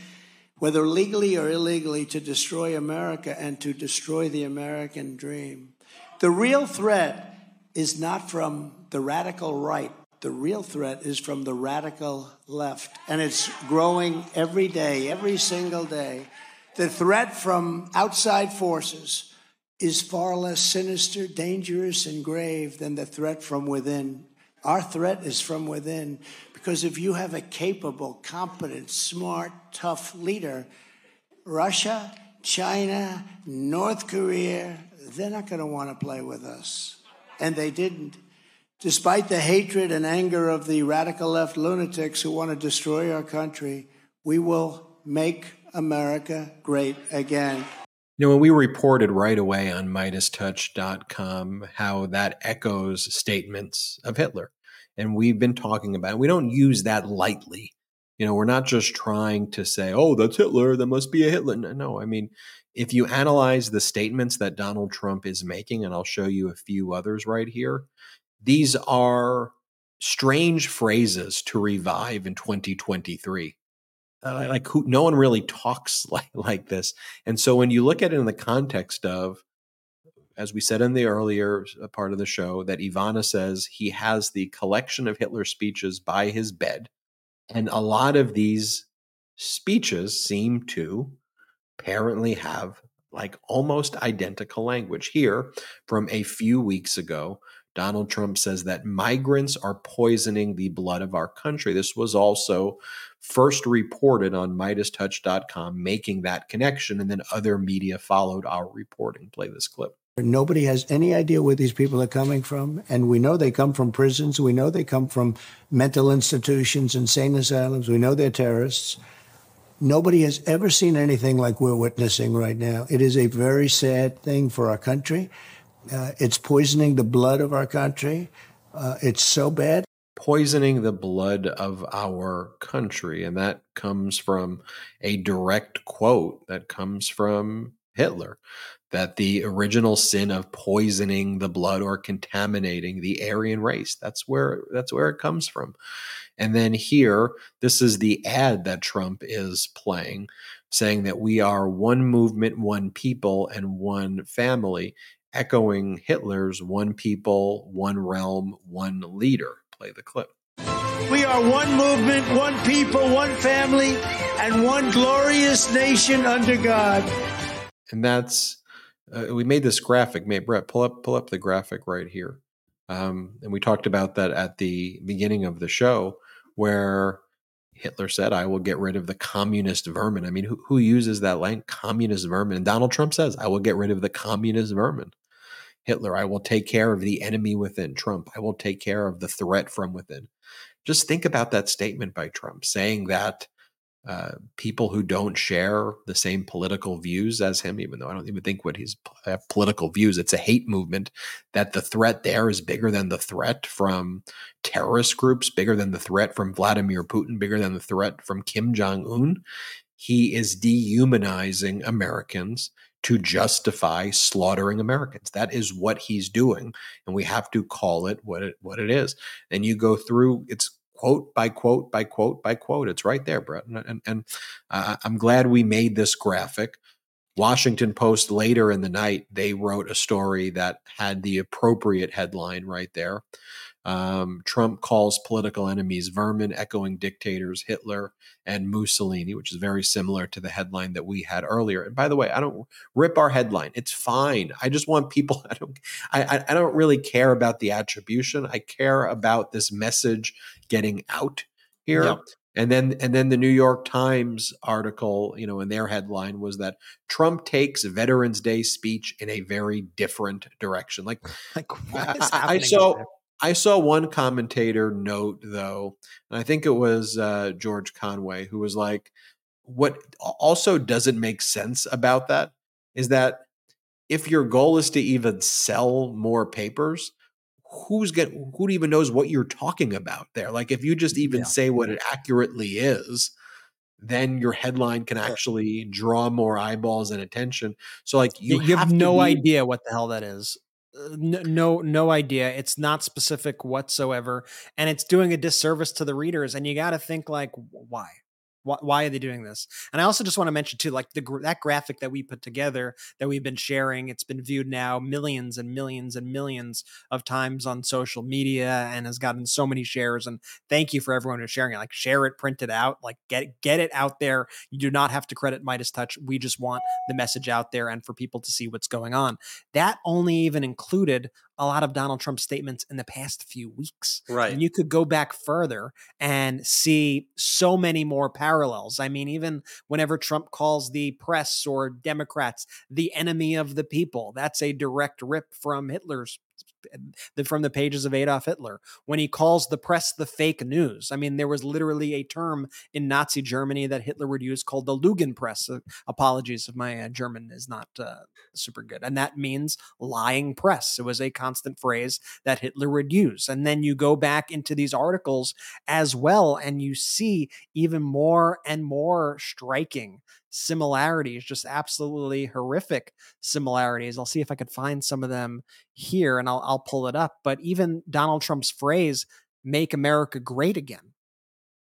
whether legally or illegally, to destroy America and to destroy the American dream. The real threat is not from the radical right The real threat is from the radical left, and it's growing every day, every single day. The threat from outside forces is far less sinister, dangerous, and grave than the threat from within. Our threat is from within because if you have a capable, competent, smart, tough leader, Russia, China, North Korea, they're not going to want to play with us. And they didn't. Despite the hatred and anger of the radical left lunatics who want to destroy our country, we will make America great again. You know, when we reported right away on MeidasTouch.com how that echoes statements of Hitler, and we've been talking about it, we don't use that lightly. You know, we're not just trying to say, oh, that's Hitler, that must be a Hitler. No, I mean, if you analyze the statements that Donald Trump is making, and I'll show you a few others right here, these are strange phrases to revive in 2023. Uh, like who, no one really talks like like this, and so when you look at it in the context of, as we said in the earlier uh, part of the show, that Ivana says he has the collection of Hitler speeches by his bed, and a lot of these speeches seem to apparently have like almost identical language here from a few weeks ago Donald Trump says that migrants are poisoning the blood of our country. This was also first reported on MeidasTouch.com, making that connection, and then other media followed our reporting. Play this clip. Nobody has any idea where these people are coming from. And we know they come from prisons. We know they come from mental institutions, insane asylums. We know they're terrorists. Nobody has ever seen anything like we're witnessing right now. It is a very sad thing for our country. Uh, it's poisoning the blood of our country. Uh, it's so bad. Poisoning the blood of our country. And that comes from a direct quote that comes from Hitler that the original sin of poisoning the blood or contaminating the Aryan race that's where that's where it comes from and then here this is the ad that Trump is playing saying that we are one movement one people and one family echoing Hitler's one people, one realm, one leader. Play the clip. We are one movement, one people, one family, and one glorious nation under God. And that's uh, we made this graphic. Made Brett pull up pull up the graphic right here. Um, and we talked about that at the beginning of the show, where Hitler said, I will get rid of the communist vermin. I mean, who, who uses that line, communist vermin? And Donald Trump says, I will get rid of the communist vermin. Hitler, I will take care of the enemy within. Trump, I will take care of the threat from within. Just think about that statement by Trump saying that uh, people who don't share the same political views as him, even though I don't even think what his political views, it's a hate movement, that the threat there is bigger than the threat from terrorist groups, bigger than the threat from Vladimir Putin, bigger than the threat from Kim Jong un. He is dehumanizing Americans to justify slaughtering Americans. That is what he's doing, and we have to call it what it what it is. And you go through it's quote by quote by quote by quote. It's right there, Brett. And, and, and uh, I'm glad we made this graphic. Washington Post later in the night they wrote a story that had the appropriate headline right there. Um, Trump calls political enemies vermin, echoing dictators Hitler and Mussolini, which is very similar to the headline that we had earlier. And by the way, I don't rip our headline; it's fine. I just want people. I don't. I, I don't really care about the attribution. I care about this message getting out here. Yep. And then and then the New York Times article, you know, in their headline was that Trump takes Veterans Day speech in a very different direction. Like, like what's I, I saw I saw one commentator note though, and I think it was uh, George Conway who was like, "What also doesn't make sense about that is that if your goal is to even sell more papers, who's get who even knows what you're talking about there? Like if you just even yeah. say what it accurately is." then your headline can actually draw more eyeballs and attention. So like you, you have, have no be, idea what the hell that is no no idea. It's not specific whatsoever and it's doing a disservice to the readers and you got to think like why Why, why are they doing this? And I also just want to mention too, like the that graphic that we put together that we've been sharing. It's been viewed now millions and millions and millions of times on social media and has gotten so many shares. And thank you for everyone who's sharing it. Like share it, print it out, like get get it out there. You do not have to credit Meidas Touch. We just want the message out there and for people to see what's going on. That only even included a lot of Donald Trump's statements in the past few weeks. Right. And you could go back further and see so many more parallels. I mean, even whenever Trump calls the press or Democrats the enemy of the people, that's a direct rip from Hitler's from the pages of Adolf Hitler when he calls the press the fake news. I mean, there was literally a term in Nazi Germany that Hitler would use called the Lügenpresse. Uh, apologies if my uh, German is not uh, super good. And that means lying press. It was a constant phrase that Hitler would use. And then you go back into these articles as well, and you see even more and more striking similarities, just absolutely horrific similarities. I'll see if I could find some of them here and I'll, I'll pull it up. But even Donald Trump's phrase, make America great again.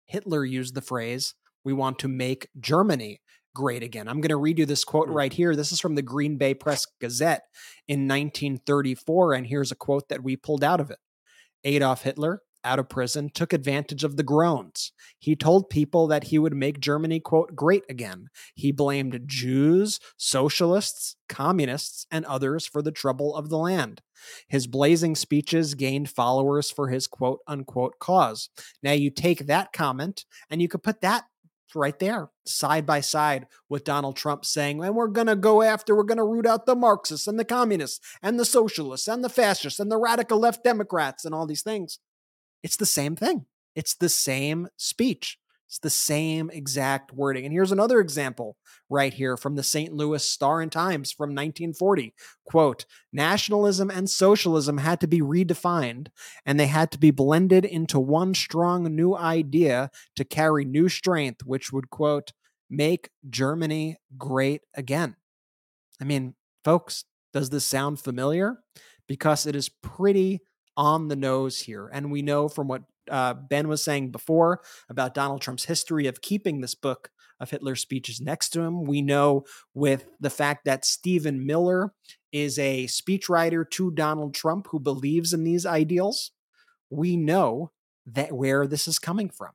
Hitler used the phrase, we want to make Germany great again. I'm going to read you this quote hmm. right here. This is from the Green Bay Press Gazette in 1934. And here's a quote that we pulled out of it Adolf Hitler, out of prison, took advantage of the groans. He told people that he would make Germany, quote, great again. He blamed Jews, socialists, communists, and others for the trouble of the land. His blazing speeches gained followers for his quote unquote cause. Now you take that comment and you could put that right there, side by side with Donald Trump saying, and we're going to go after, we're going to root out the Marxists and the communists and the socialists and the fascists and the radical left Democrats and all these things. It's the same thing. It's the same speech. It's the same exact wording. And here's another example right here from the St. Louis Star and Times from 1940. Quote, nationalism and socialism had to be redefined and they had to be blended into one strong new idea to carry new strength, which would, quote, make Germany great again. I mean, folks, does this sound familiar? Because it is pretty on the nose here. And we know from what uh, Ben was saying before about Donald Trump's history of keeping this book of Hitler's speeches next to him. We know with the fact that Stephen Miller is a speechwriter to Donald Trump who believes in these ideals. We know that where this is coming from.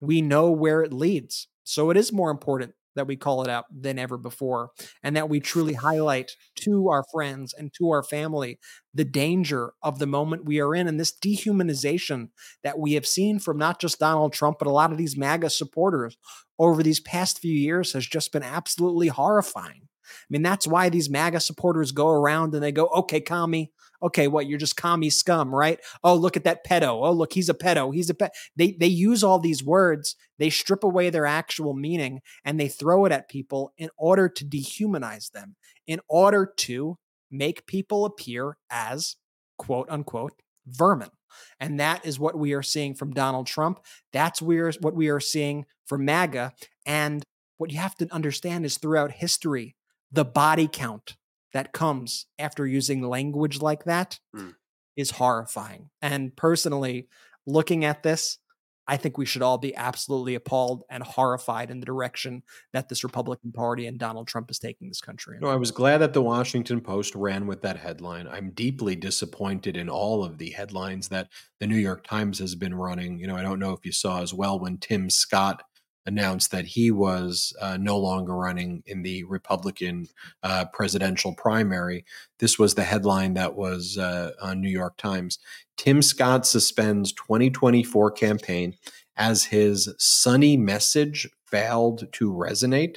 We know where it leads. So it is more important that we call it out than ever before and that we truly highlight to our friends and to our family the danger of the moment we are in and this dehumanization that we have seen from not just Donald Trump but a lot of these MAGA supporters over these past few years has just been absolutely horrifying. I mean, that's why these MAGA supporters go around and they go, okay, commie, okay, what you're just commie scum, right? Oh, look at that pedo. Oh, look, he's a pedo. He's a pet. They they use all these words, they strip away their actual meaning, and they throw it at people in order to dehumanize them, in order to make people appear as quote unquote vermin. And that is what we are seeing from Donald Trump. That's where what we are seeing from MAGA. And what you have to understand is throughout history, the body count that comes after using language like that mm. is horrifying. And personally, looking at this, I think we should all be absolutely appalled and horrified in the direction that this Republican Party and Donald Trump is taking this country. In. No, I was glad that the Washington Post ran with that headline. I'm deeply disappointed in all of the headlines that the New York Times has been running. You know, I don't know if you saw as well when Tim Scott announced that he was uh, no longer running in the Republican uh, presidential primary. This was the headline that was uh, on New York Times. Tim Scott suspends 2024 campaign as his sunny message failed to resonate.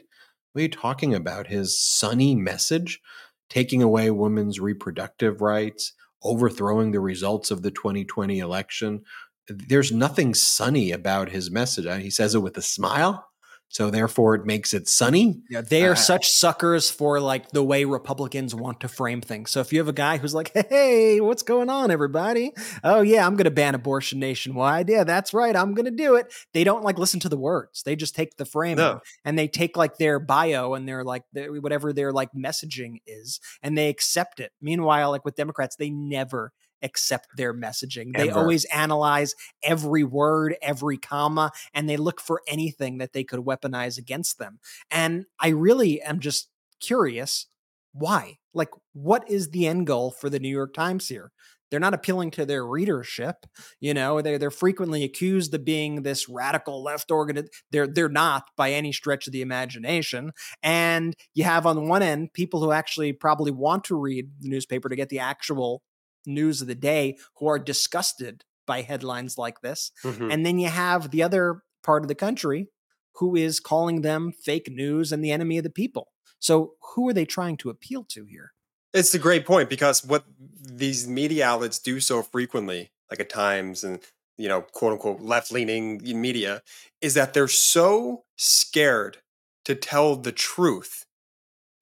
What are you talking about? His sunny message? Taking away women's reproductive rights, overthrowing the results of the 2020 election, there's nothing sunny about his message. He says it with a smile. So therefore, it makes it sunny. Yeah, they are uh, such suckers for like the way Republicans want to frame things. So if you have a guy who's like, "Hey, what's going on, everybody? Oh yeah, I'm going to ban abortion nationwide. Yeah, that's right, I'm going to do it." They don't like listen to the words. They just take the frame no. and they take like their bio and their like their, whatever their like messaging is, and they accept it. Meanwhile, like with Democrats, they never accept their messaging. They always analyze every word, every comma, and they look for anything that they could weaponize against them. And I really am just curious why? Like, what is the end goal for the New York Times here? They're not appealing to their readership. You know, they're they're frequently accused of being this radical left organ. They're they're not by any stretch of the imagination. And you have on one end people who actually probably want to read the newspaper to get the actual news of the day who are disgusted by headlines like this. Mhm. And then you have the other part of the country who is calling them fake news and the enemy of the people. So who are they trying to appeal to here? It's a great point because what these media outlets do so frequently, like at Times and you know, quote unquote left leaning media, is that they're so scared to tell the truth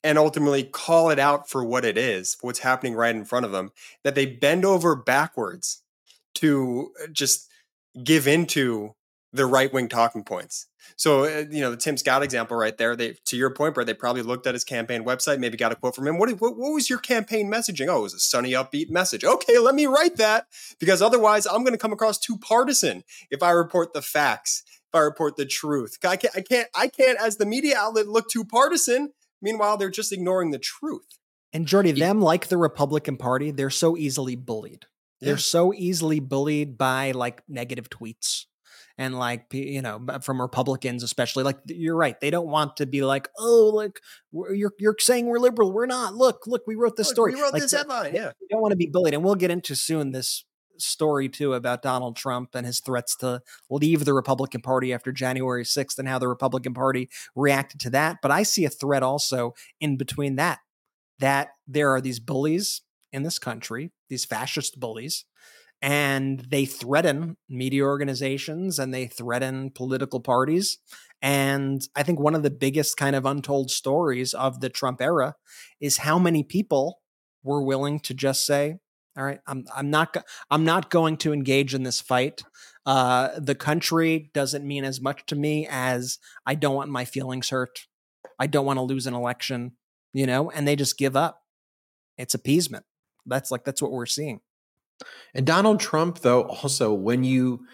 and ultimately call it out for what it is, what's happening right in front of them, that they bend over backwards to uh, just give into the right wing talking points. So, uh, you know, the Tim Scott example right there, they, to your point, Brett, they probably looked at his campaign website, maybe got a quote from him. What, what, what was your campaign messaging? Oh, it was a sunny, upbeat message. Okay, let me write that because otherwise I'm going to come across too partisan if I report the facts, if I report the truth. I can't, I can't, I can't, as the media outlet, look too partisan. Meanwhile, they're just ignoring the truth. And Jordy, them like the Republican Party, they're so easily bullied. They're so easily bullied by like negative tweets and like you know from Republicans especially. Like you're right, they don't want to be like, oh, like you're you're saying we're liberal, we're not. Look, look, we wrote this Look, story. We wrote Like, this headline. Yeah. they don't want to be bullied, and we'll get into soon this story too about Donald Trump and his threats to leave the Republican Party after January 6th and how the Republican Party reacted to that. But I see a threat also in between that, that there are these bullies in this country, these fascist bullies, and they threaten media organizations and they threaten political parties. And I think one of the biggest kind of untold stories of the Trump era is how many people were willing to just say, all right, I'm I'm not I'm not going to engage in this fight. Uh, the country doesn't mean as much to me as I don't want my feelings hurt. I don't want to lose an election, you know, and they just give up. It's appeasement. That's like that's what we're seeing. And Donald Trump, though, also, when you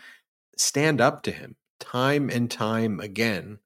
stand up to him time and time again,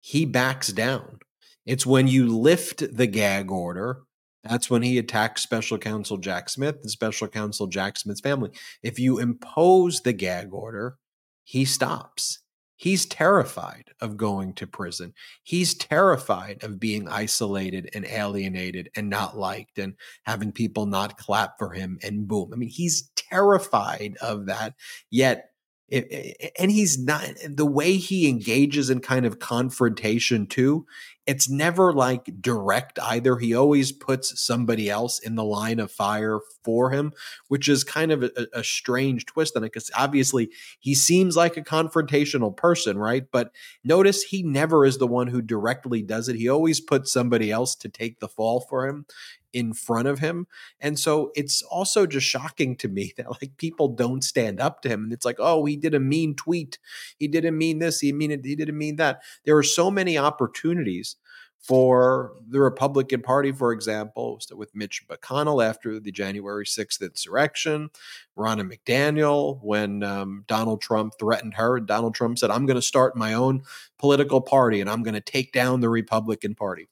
he backs down. It's when you lift the gag order, that's when he attacks special counsel Jack Smith and special counsel Jack Smith's family. If you impose the gag order, he stops. He's terrified of going to prison. He's terrified of being isolated and alienated and not liked and having people not clap for him and boom. I mean, he's terrified of that. Yet, it, it- and he's not the way he engages in kind of confrontation too. It's never like direct either. He always puts somebody else in the line of fire for him, which is kind of a, a strange twist on it because obviously he seems like a confrontational person, right? But notice he never is the one who directly does it. He always puts somebody else to take the fall for him in front of him. And so it's also just shocking to me that like people don't stand up to him. And it's like, oh, he did a mean tweet. He didn't mean this. He mean it. He didn't mean that. There are so many opportunities for the Republican Party, for example, with Mitch McConnell after the January 6th insurrection, Ronna McDaniel, when um, Donald Trump threatened her, and Donald Trump said, I'm going to start my own political party and I'm going to take down the Republican Party.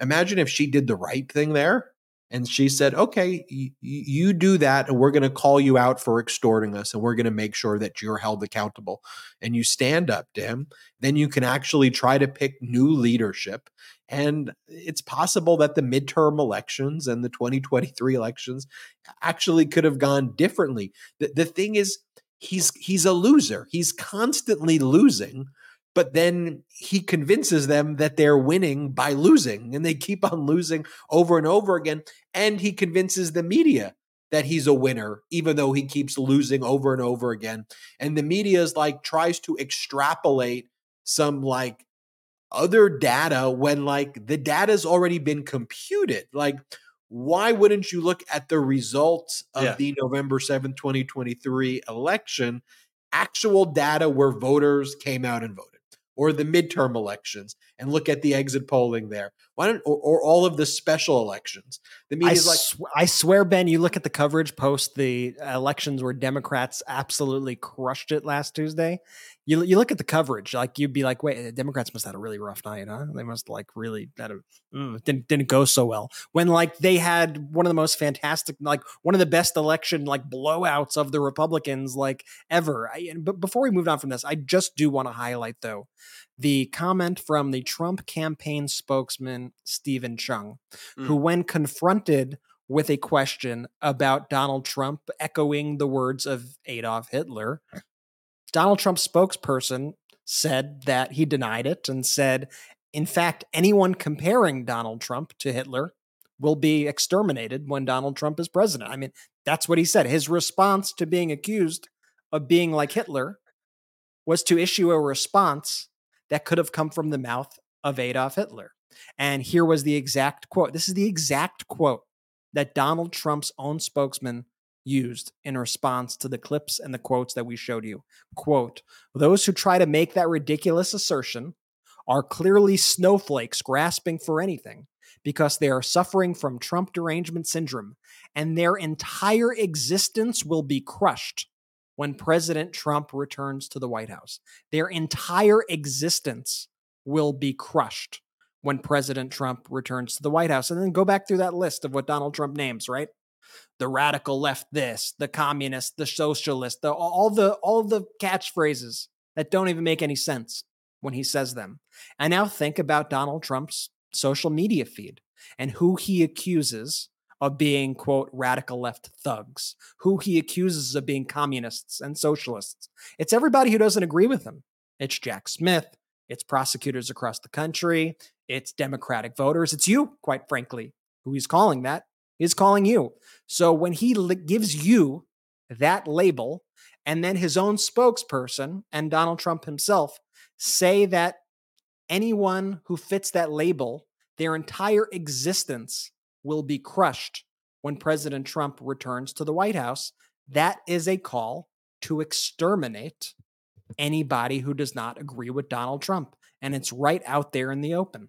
Imagine if she did the right thing there and she said, okay, y- you do that, and we're going to call you out for extorting us, and we're going to make sure that you're held accountable. And you stand up to him, then you can actually try to pick new leadership. And it's possible that the midterm elections and the 2023 elections actually could have gone differently. The, the thing is, he's he's a loser. He's constantly losing but then he convinces them that they're winning by losing and they keep on losing over and over again and he convinces the media that he's a winner even though he keeps losing over and over again and the media is like tries to extrapolate some like other data when like the data's already been computed. Like why wouldn't you look at the results of Yeah. the November 7th 2023 election? Actual data where voters came out and voted or the midterm elections and look at the exit polling there. Why don't or, or all of the special elections? The I, media's like, sw- I swear, Ben, you look at the coverage post the elections where Democrats absolutely crushed it last Tuesday. You you look at the coverage, like you'd be like, wait, the Democrats must have had a really rough night, huh? They must like really that mm, didn't didn't go so well. When like they had one of the most fantastic, like one of the best election like blowouts of the Republicans like ever. I, but before we moved on from this, I just do want to highlight though the comment from the Trump campaign spokesman Steven Cheung, mm. who when confronted with a question about Donald Trump echoing the words of Adolf Hitler, Donald Trump's spokesperson said that he denied it and said, in fact, anyone comparing Donald Trump to Hitler will be exterminated when Donald Trump is president. I mean, that's what he said. His response to being accused of being like Hitler was to issue a response that could have come from the mouth of Adolf Hitler. And here was the exact quote. This is the exact quote that Donald Trump's own spokesman used in response to the clips and the quotes that we showed you. Quote, those who try to make that ridiculous assertion are clearly snowflakes grasping for anything because they are suffering from Trump derangement syndrome and their entire existence will be crushed when President Trump returns to the White House. Their entire existence will be crushed when President Trump returns to the White House. And then go back through that list of what Donald Trump names, right? The radical left this, the communist, the socialist, the, all the all the catchphrases that don't even make any sense when he says them. And now think about Donald Trump's social media feed and who he accuses of being quote radical left thugs, who he accuses of being communists and socialists. It's everybody who doesn't agree with him. It's Jack Smith, it's prosecutors across the country, it's Democratic voters, it's you, quite frankly, who he's calling that is calling you. So when he gives you that label, and then his own spokesperson and Donald Trump himself say that anyone who fits that label, their entire existence will be crushed when President Trump returns to the White House. That is a call to exterminate anybody who does not agree with Donald Trump. And it's right out there in the open.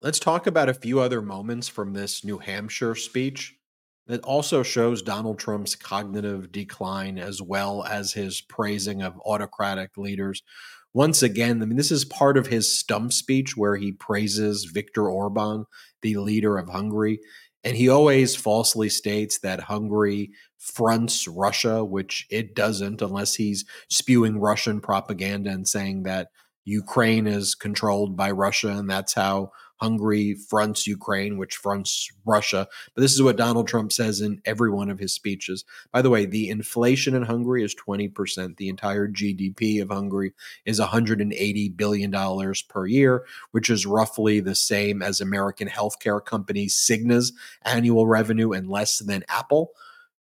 Let's talk about a few other moments from this New Hampshire speech that also shows Donald Trump's cognitive decline as well as his praising of autocratic leaders. Once again, I mean, this is part of his stump speech where he praises Viktor Orban, the leader of Hungary. And he always falsely states that Hungary fronts Russia, which it doesn't, unless he's spewing Russian propaganda and saying that Ukraine is controlled by Russia and that's how Hungary fronts Ukraine, which fronts Russia. But this is what Donald Trump says in every one of his speeches. By the way, the inflation in Hungary is 20%. The entire GDP of Hungary is $180 billion per year, which is roughly the same as American healthcare company Cigna's annual revenue and less than Apple.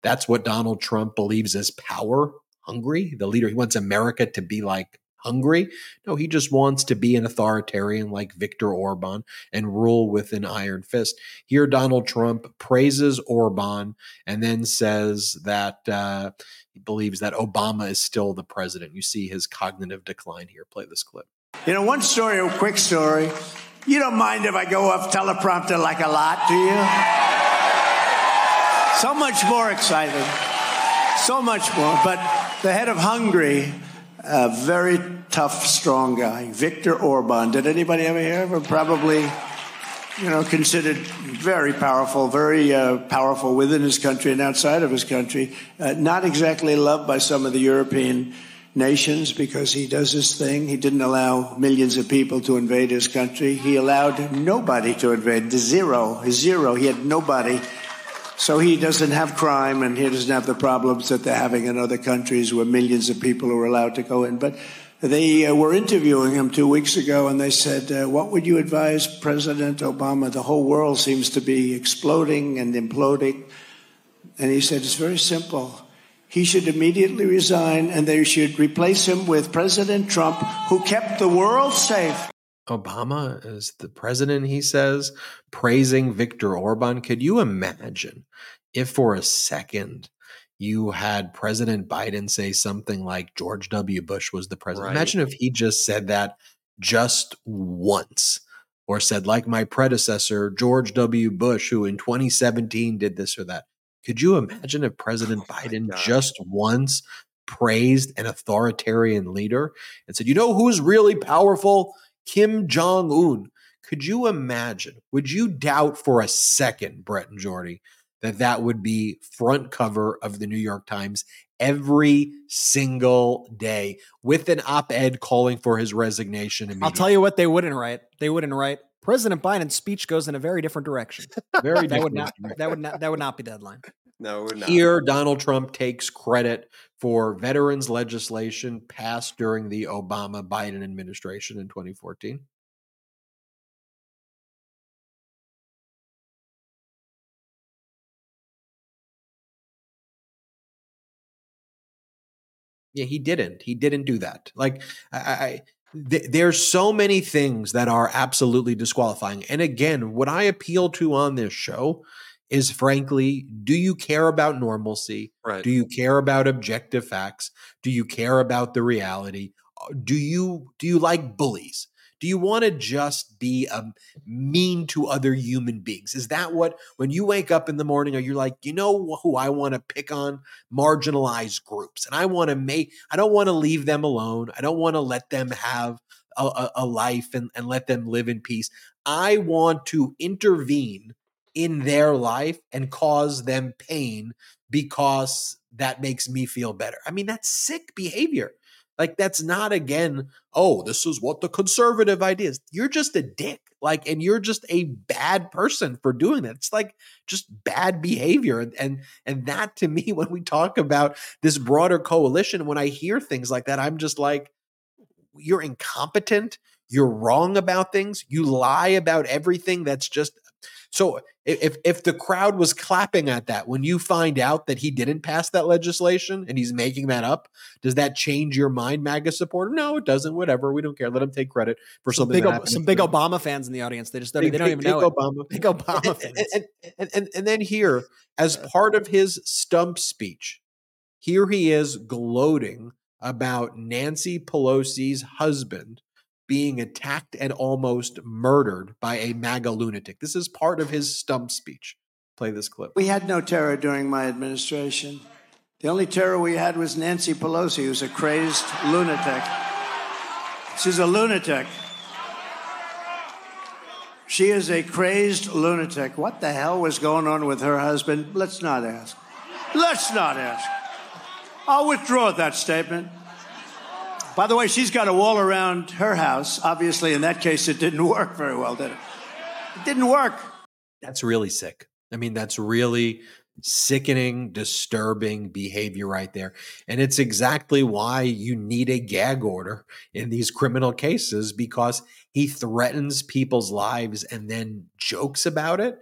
That's what Donald Trump believes is power hungry. The leader, he wants America to be like hungry. No, he just wants to be an authoritarian like Viktor Orban and rule with an iron fist. Here, Donald Trump praises Orban and then says that uh, he believes that Obama is still the president. You see his cognitive decline here. Play this clip. You know, one story, a quick story. You don't mind if I go off teleprompter like a lot, do you? So much more exciting. So much more. But the head of Hungary a very tough, strong guy, Viktor Orban. Did anybody ever hear of him? Probably, you know, considered very powerful, very uh, powerful within his country and outside of his country. Uh, not exactly loved by some of the European nations because he does his thing. He didn't allow millions of people to invade his country. He allowed nobody to invade, zero, zero. He had nobody so he doesn't have crime and he doesn't have the problems that they're having in other countries where millions of people are allowed to go in. But they uh, were interviewing him two weeks ago and they said, uh, What would you advise President Obama? The whole world seems to be exploding and imploding. And he said, It's very simple. He should immediately resign and they should replace him with President Trump, who kept the world safe. Obama as the president, he says, praising Viktor Orban. Could you imagine if for a second you had President Biden say something like George W. Bush was the president? Right. Imagine if he just said that just once or said, like my predecessor, George W. Bush, who in 2017 did this or that. Could you imagine if President oh Biden just once praised an authoritarian leader and said, you know who's really powerful? Kim Jong un. Could you imagine? Would you doubt for a second, Brett and Jordy, that that would be front cover of the New York Times every single day with an op-ed calling for his resignation. I'll tell you what they wouldn't write. They wouldn't write. President Biden's speech goes in a very different direction. Very that would not that would not that would not be the headline. No, Here, Donald Trump takes credit for veterans legislation passed during the Obama Biden administration in 2014. Yeah, he didn't. He didn't do that. Like I, I th- there's so many things that are absolutely disqualifying. And again, what I appeal to on this show is frankly, do you care about normalcy? Right. Do you care about objective facts? Do you care about the reality? Uh, do you do you like bullies? Do you want to just be um, mean to other human beings? Is that what, when you wake up in the morning, are you like, you know who I want to pick on? Marginalized groups. And I want to make, I don't want to leave them alone. I don't want to let them have a, a life and, and let them live in peace. I want to intervene in their life and cause them pain because that makes me feel better. I mean, that's sick behavior. Like that's not again, oh, this is what the conservative idea is. You're just a dick. Like, and you're just a bad person for doing that. It's like just bad behavior. And and and that to me, when we talk about this broader coalition, when I hear things like that, I'm just like, you're incompetent. You're wrong about things. You lie about everything. That's just so if if the crowd was clapping at that when you find out that he didn't pass that legislation and he's making that up, does that change your mind, MAGA supporter? No, it doesn't. Whatever, we don't care. Let him take credit for some something. Big, some big Obama fans in the audience. They just don't, big, they don't big, even know Obama. It. Big Obama fans. And, and, and, and then here, as uh. part of his stump speech, here he is gloating about Nancy Pelosi's husband being attacked and almost murdered by a MAGA lunatic. This is part of his stump speech. Play this clip. We had no terror during my administration. The only terror we had was Nancy Pelosi, who's a crazed lunatic. She's a lunatic. She is a crazed lunatic. What the hell was going on with her husband? Let's not ask. Let's not ask. I'll withdraw that statement. By the way, she's got a wall around her house. Obviously, in that case, it didn't work very well, did it? It didn't work. That's really sick. I mean, that's really sickening, disturbing behavior right there. And it's exactly why you need a gag order in these criminal cases because he threatens people's lives and then jokes about it.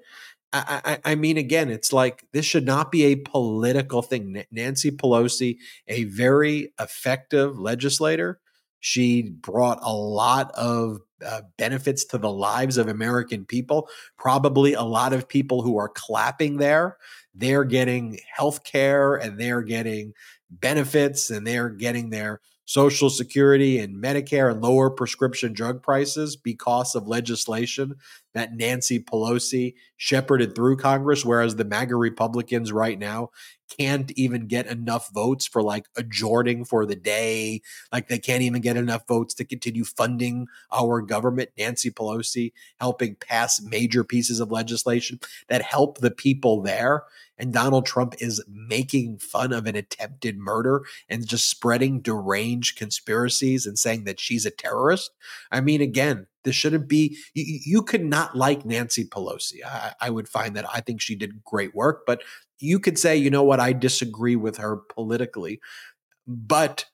I, I, mean, again, it's like this should not be a political thing. Nancy Pelosi, a very effective legislator, she brought a lot of uh, benefits to the lives of American people. Probably a lot of people who are clapping there, they're getting health care and they're getting benefits and they're getting their Social Security and Medicare and lower prescription drug prices because of legislation that Nancy Pelosi shepherded through Congress, whereas the MAGA Republicans right now can't even get enough votes for like adjourning for the day. Like they can't even get enough votes to continue funding our government. Nancy Pelosi helping pass major pieces of legislation that help the people there. And Donald Trump is making fun of an attempted murder and just spreading deranged conspiracies and saying that she's a terrorist. I mean, again, this shouldn't be, you, you could not like Nancy Pelosi. I, I would find that I think she did great work, but you could say, you know what, I disagree with her politically. But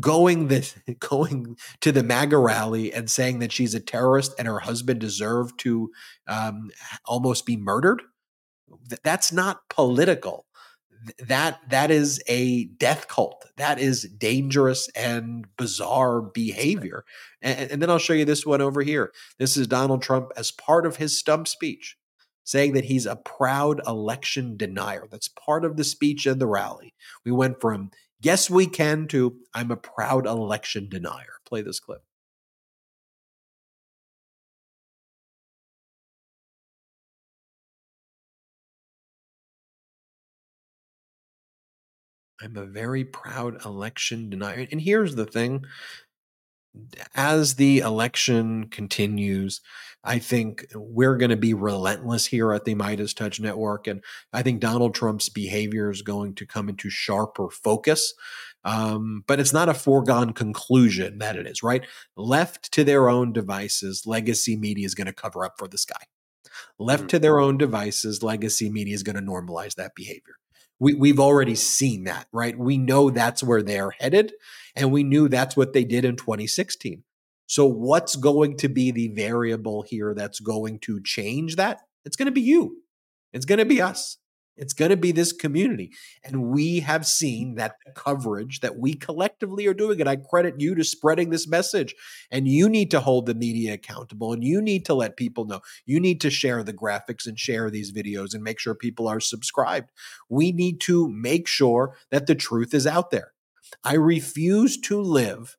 going the going to the MAGA rally and saying that she's a terrorist and her husband deserved to um, almost be murdered, that's not political that that is a death cult. That is dangerous and bizarre behavior. And, and, then I'll show you this one over here. This is Donald Trump as part of his stump speech, saying that he's a proud election denier. That's part of the speech at the rally. We went from yes, we can to I'm a proud election denier. Play this clip. I'm a very proud election denier. And here's the thing as the election continues, I think we're going to be relentless here at the Meidas Touch Network. And I think Donald Trump's behavior is going to come into sharper focus. Um, but it's not a foregone conclusion that it is, right? Left to their own devices, legacy media is going to cover up for this guy. Left to their own devices, legacy media is going to normalize that behavior. We, we've already seen that, right? We know that's where they're headed, and we knew that's what they did in 2016. So, what's going to be the variable here that's going to change that? It's going to be you. It's going to be us. It's going to be this community. And we have seen that the coverage that we collectively are doing, and I credit you to spreading this message. And you need to hold the media accountable and you need to let people know. You need to share the graphics and share these videos and make sure people are subscribed. We need to make sure that the truth is out there. I refuse to live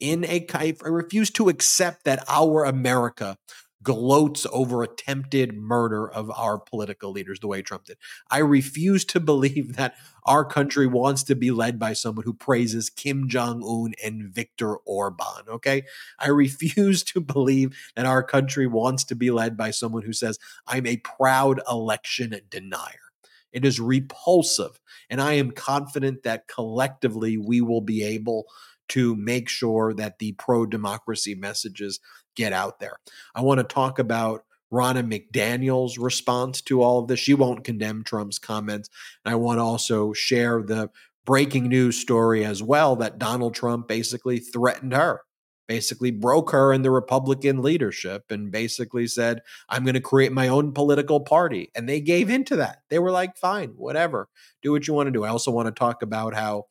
in a, I refuse to accept that our America gloats over attempted murder of our political leaders the way Trump did. I refuse to believe that our country wants to be led by someone who praises Kim Jong un and Viktor Orban. Okay. I refuse to believe that our country wants to be led by someone who says, I'm a proud election denier. It is repulsive. And I am confident that collectively we will be able to make sure that the pro democracy messages get out there. I want to talk about Ronna McDaniel's response to all of this. She won't condemn Trump's comments. And I want to also share the breaking news story as well that Donald Trump basically threatened her, basically broke her in the Republican leadership, and basically said, I'm going to create my own political party. And they gave into that. They were like, fine, whatever, do what you want to do. I also want to talk about how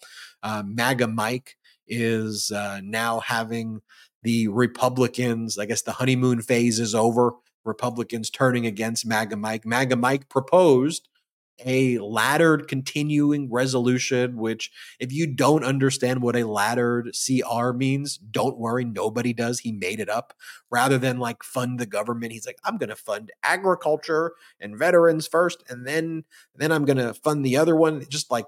uh, MAGA Mike is uh, now having the Republicans, I guess the honeymoon phase is over. Republicans turning against MAGA Mike. MAGA Mike proposed a laddered continuing resolution, which, if you don't understand what a laddered CR means, don't worry, nobody does. He made it up. Rather than like fund the government, he's like, I'm going to fund agriculture and veterans first, and then then I'm going to fund the other one. Just like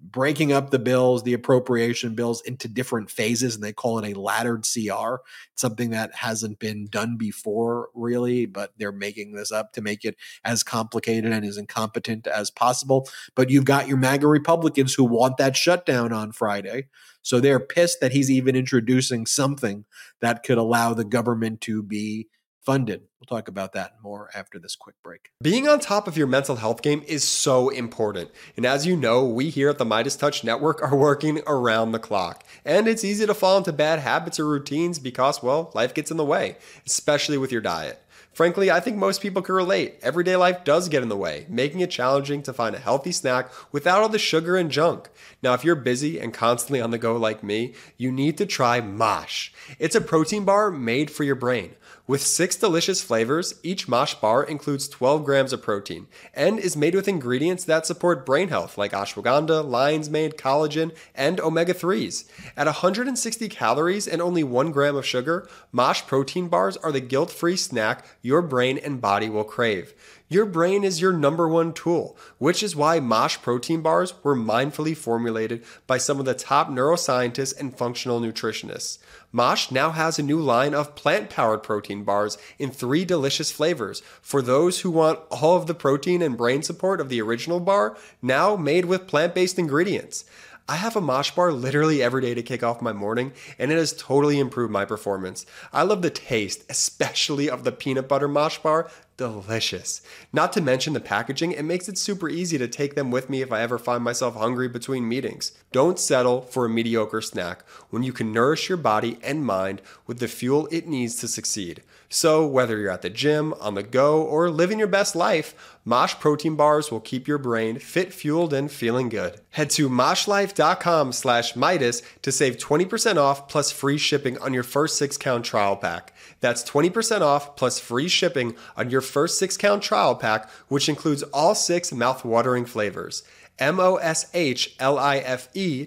breaking up the bills, the appropriation bills into different phases, and they call it a laddered CR. Something that hasn't been done before, really, but they're making this up to make it as complicated and as incompetent as possible. But you've got your MAGA Republicans who want that shutdown on Friday. So they're pissed that he's even introducing something that could allow the government to be funded. We'll talk about that more after this quick break. Being on top of your mental health game is so important. And as you know, we here at the Meidas Touch Network are working around the clock. And it's easy to fall into bad habits or routines because, well, life gets in the way, especially with your diet. Frankly, I think most people can relate. Everyday life does get in the way, making it challenging to find a healthy snack without all the sugar and junk. Now, if you're busy and constantly on the go like me, you need to try Mosh. It's a protein bar made for your brain. With six delicious flavors, each Mosh bar includes 12 grams of protein and is made with ingredients that support brain health like ashwagandha, lion's mane, collagen, and omega 3s. At 160 calories and only 1 gram of sugar, Mosh protein bars are the guilt free snack your brain and body will crave. Your brain is your number one tool, which is why Mosh protein bars were mindfully formulated by some of the top neuroscientists and functional nutritionists. Mosh now has a new line of plant powered protein bars in three delicious flavors for those who want all of the protein and brain support of the original bar, now made with plant based ingredients. I have a Mosh bar literally every day to kick off my morning, and it has totally improved my performance. I love the taste, especially of the peanut butter Mosh bar delicious. Not to mention the packaging, it makes it super easy to take them with me if I ever find myself hungry between meetings. Don't settle for a mediocre snack when you can nourish your body and mind with the fuel it needs to succeed. So, whether you're at the gym, on the go, or living your best life, Mosh protein bars will keep your brain fit, fueled, and feeling good. Head to moshlife.com slash Meidas to save 20% off plus free shipping on your first six count trial pack. That's 20% off plus free shipping on your first six count trial pack, which includes all six mouth-watering flavors. M-O-S-H-L-I-F-E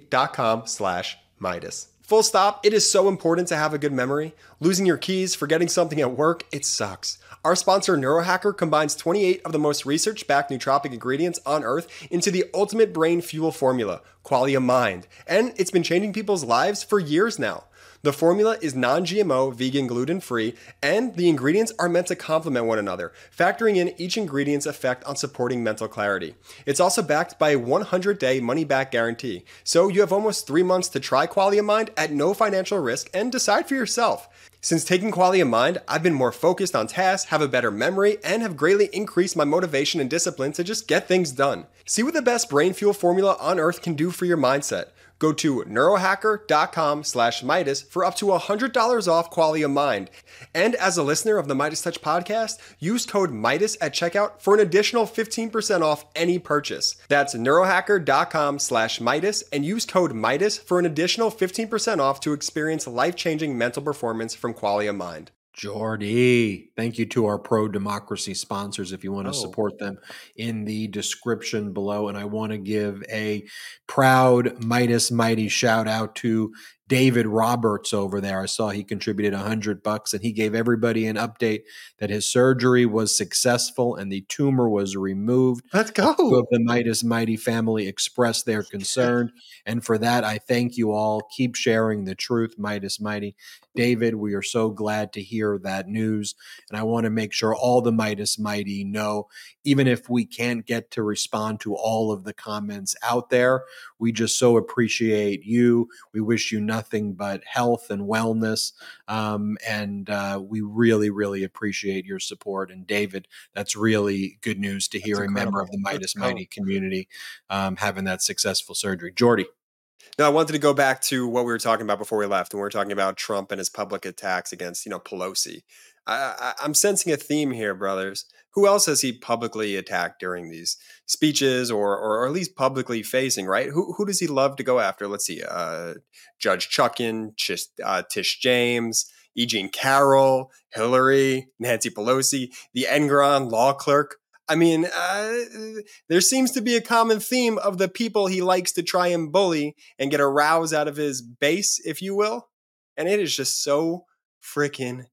dot com slash Meidas. Full stop. It is so important to have a good memory. Losing your keys, forgetting something at work, it sucks. Our sponsor, Neurohacker, combines 28 of the most research backed nootropic ingredients on earth into the ultimate brain fuel formula, Qualia Mind. And it's been changing people's lives for years now. The formula is non GMO, vegan, gluten free, and the ingredients are meant to complement one another, factoring in each ingredient's effect on supporting mental clarity. It's also backed by a 100 day money back guarantee, so you have almost three months to try Qualia Mind at no financial risk and decide for yourself. Since taking Qualia Mind, I've been more focused on tasks, have a better memory, and have greatly increased my motivation and discipline to just get things done. See what the best brain fuel formula on earth can do for your mindset. Go to neurohacker.com slash Meidas for up to $100 off Qualia Mind. And as a listener of the Meidas Touch podcast, use code Meidas at checkout for an additional 15% off any purchase. That's neurohacker.com slash Meidas and use code Meidas for an additional 15% off to experience life-changing mental performance from Qualia Mind. Jordy, thank you to our pro democracy sponsors. If you want to Oh. support them in the description below. And I want to give a proud Meidas Mighty shout out to David Roberts over there. I saw he contributed a hundred bucks and he gave everybody an update that his surgery was successful and the tumor was removed. Let's Two go. of the Meidas Mighty family expressed their concern. And for that, I thank you all. Keep sharing the truth, Meidas Mighty. David, we are so glad to hear that news. And I want to make sure all the Meidas Mighty know, even if we can't get to respond to all of the comments out there, we just so appreciate you. We wish you nothing but health and wellness. Um, and uh, we really, really appreciate your support. And David, that's really good news to hear a member of the. Meidas Let's go. Mighty community um, having that successful surgery. Jordy. No, I wanted to go back to what we were talking about before we left, and we were talking about Trump and his public attacks against, you know, Pelosi. I, I'm sensing a theme here, brothers. Who else has he publicly attacked during these speeches, or or at least publicly facing? Right? Who who does he love to go after? Let's see, uh, Judge Chutkan, Tish, uh, Tish James, E. Jean Carroll, Hillary, Nancy Pelosi, the Engoron law clerk. I mean, uh, there seems to be a common theme of the people he likes to try and bully and get a rouse out of his base, if you will. And it is just so freaking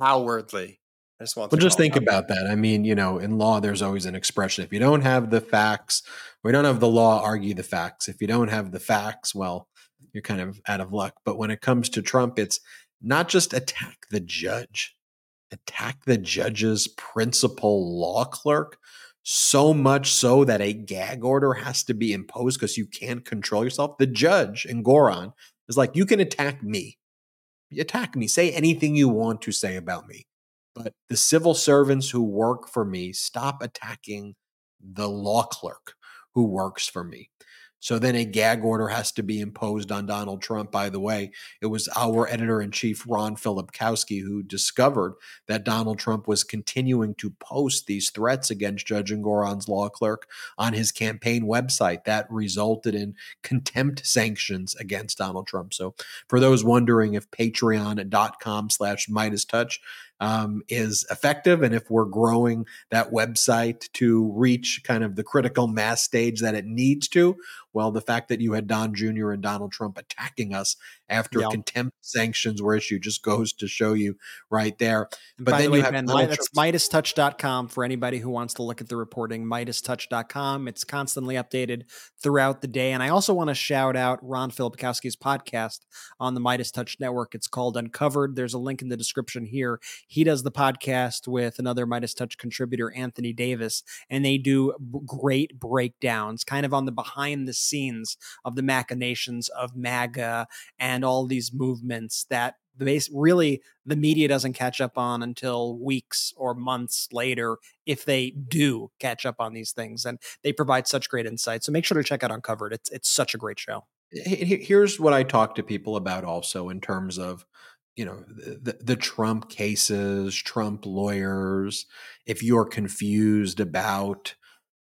cowardly. I just want to Well, just think out. about that. I mean, you know, in law, there's always an expression. If you don't have the facts, we don't have the law, argue the facts. If you don't have the facts, well, you're kind of out of luck. But when it comes to Trump, it's not just attack the judge, attack the judge's principal law clerk. So much so that a gag order has to be imposed because you can't control yourself. The judge Engoron is like, you can attack me. Attack me. Say anything you want to say about me but the civil servants who work for me stop attacking the law clerk who works for me. So then a gag order has to be imposed on Donald Trump. By the way, it was our editor in chief, Ron Filipkowski, who discovered that Donald Trump was continuing to post these threats against Judge Engoron's law clerk on his campaign website. That resulted in contempt sanctions against Donald Trump. So for those wondering if patreon.com slash Meidas Touch um, is effective and if we're growing that website to reach kind of the critical mass stage that it needs to, well, the fact that you had Don Jr. and Donald Trump attacking us after Yeah. contempt sanctions were issued just goes to show you right there. And But by then the way, you have Ben, that's MeidasTouch.com for anybody who wants to look at the reporting. MeidasTouch.com. It's constantly updated throughout the day. And I also want to shout out Ron Filipkowski's podcast on the Meidas Touch Network. It's called Uncovered. There's a link in the description here. He does the podcast with another Meidas Touch contributor, Anthony Davis, and they do great breakdowns, kind of on the behind the scenes of the machinations of MAGA and all these movements that the base really the media doesn't catch up on until weeks or months later if they do catch up on these things and they provide such great insight so make sure to check out uncovered. It's it's such a great show. He- he- here's what I talk to people about also in terms of you know the, the Trump cases, Trump lawyers. If you're confused about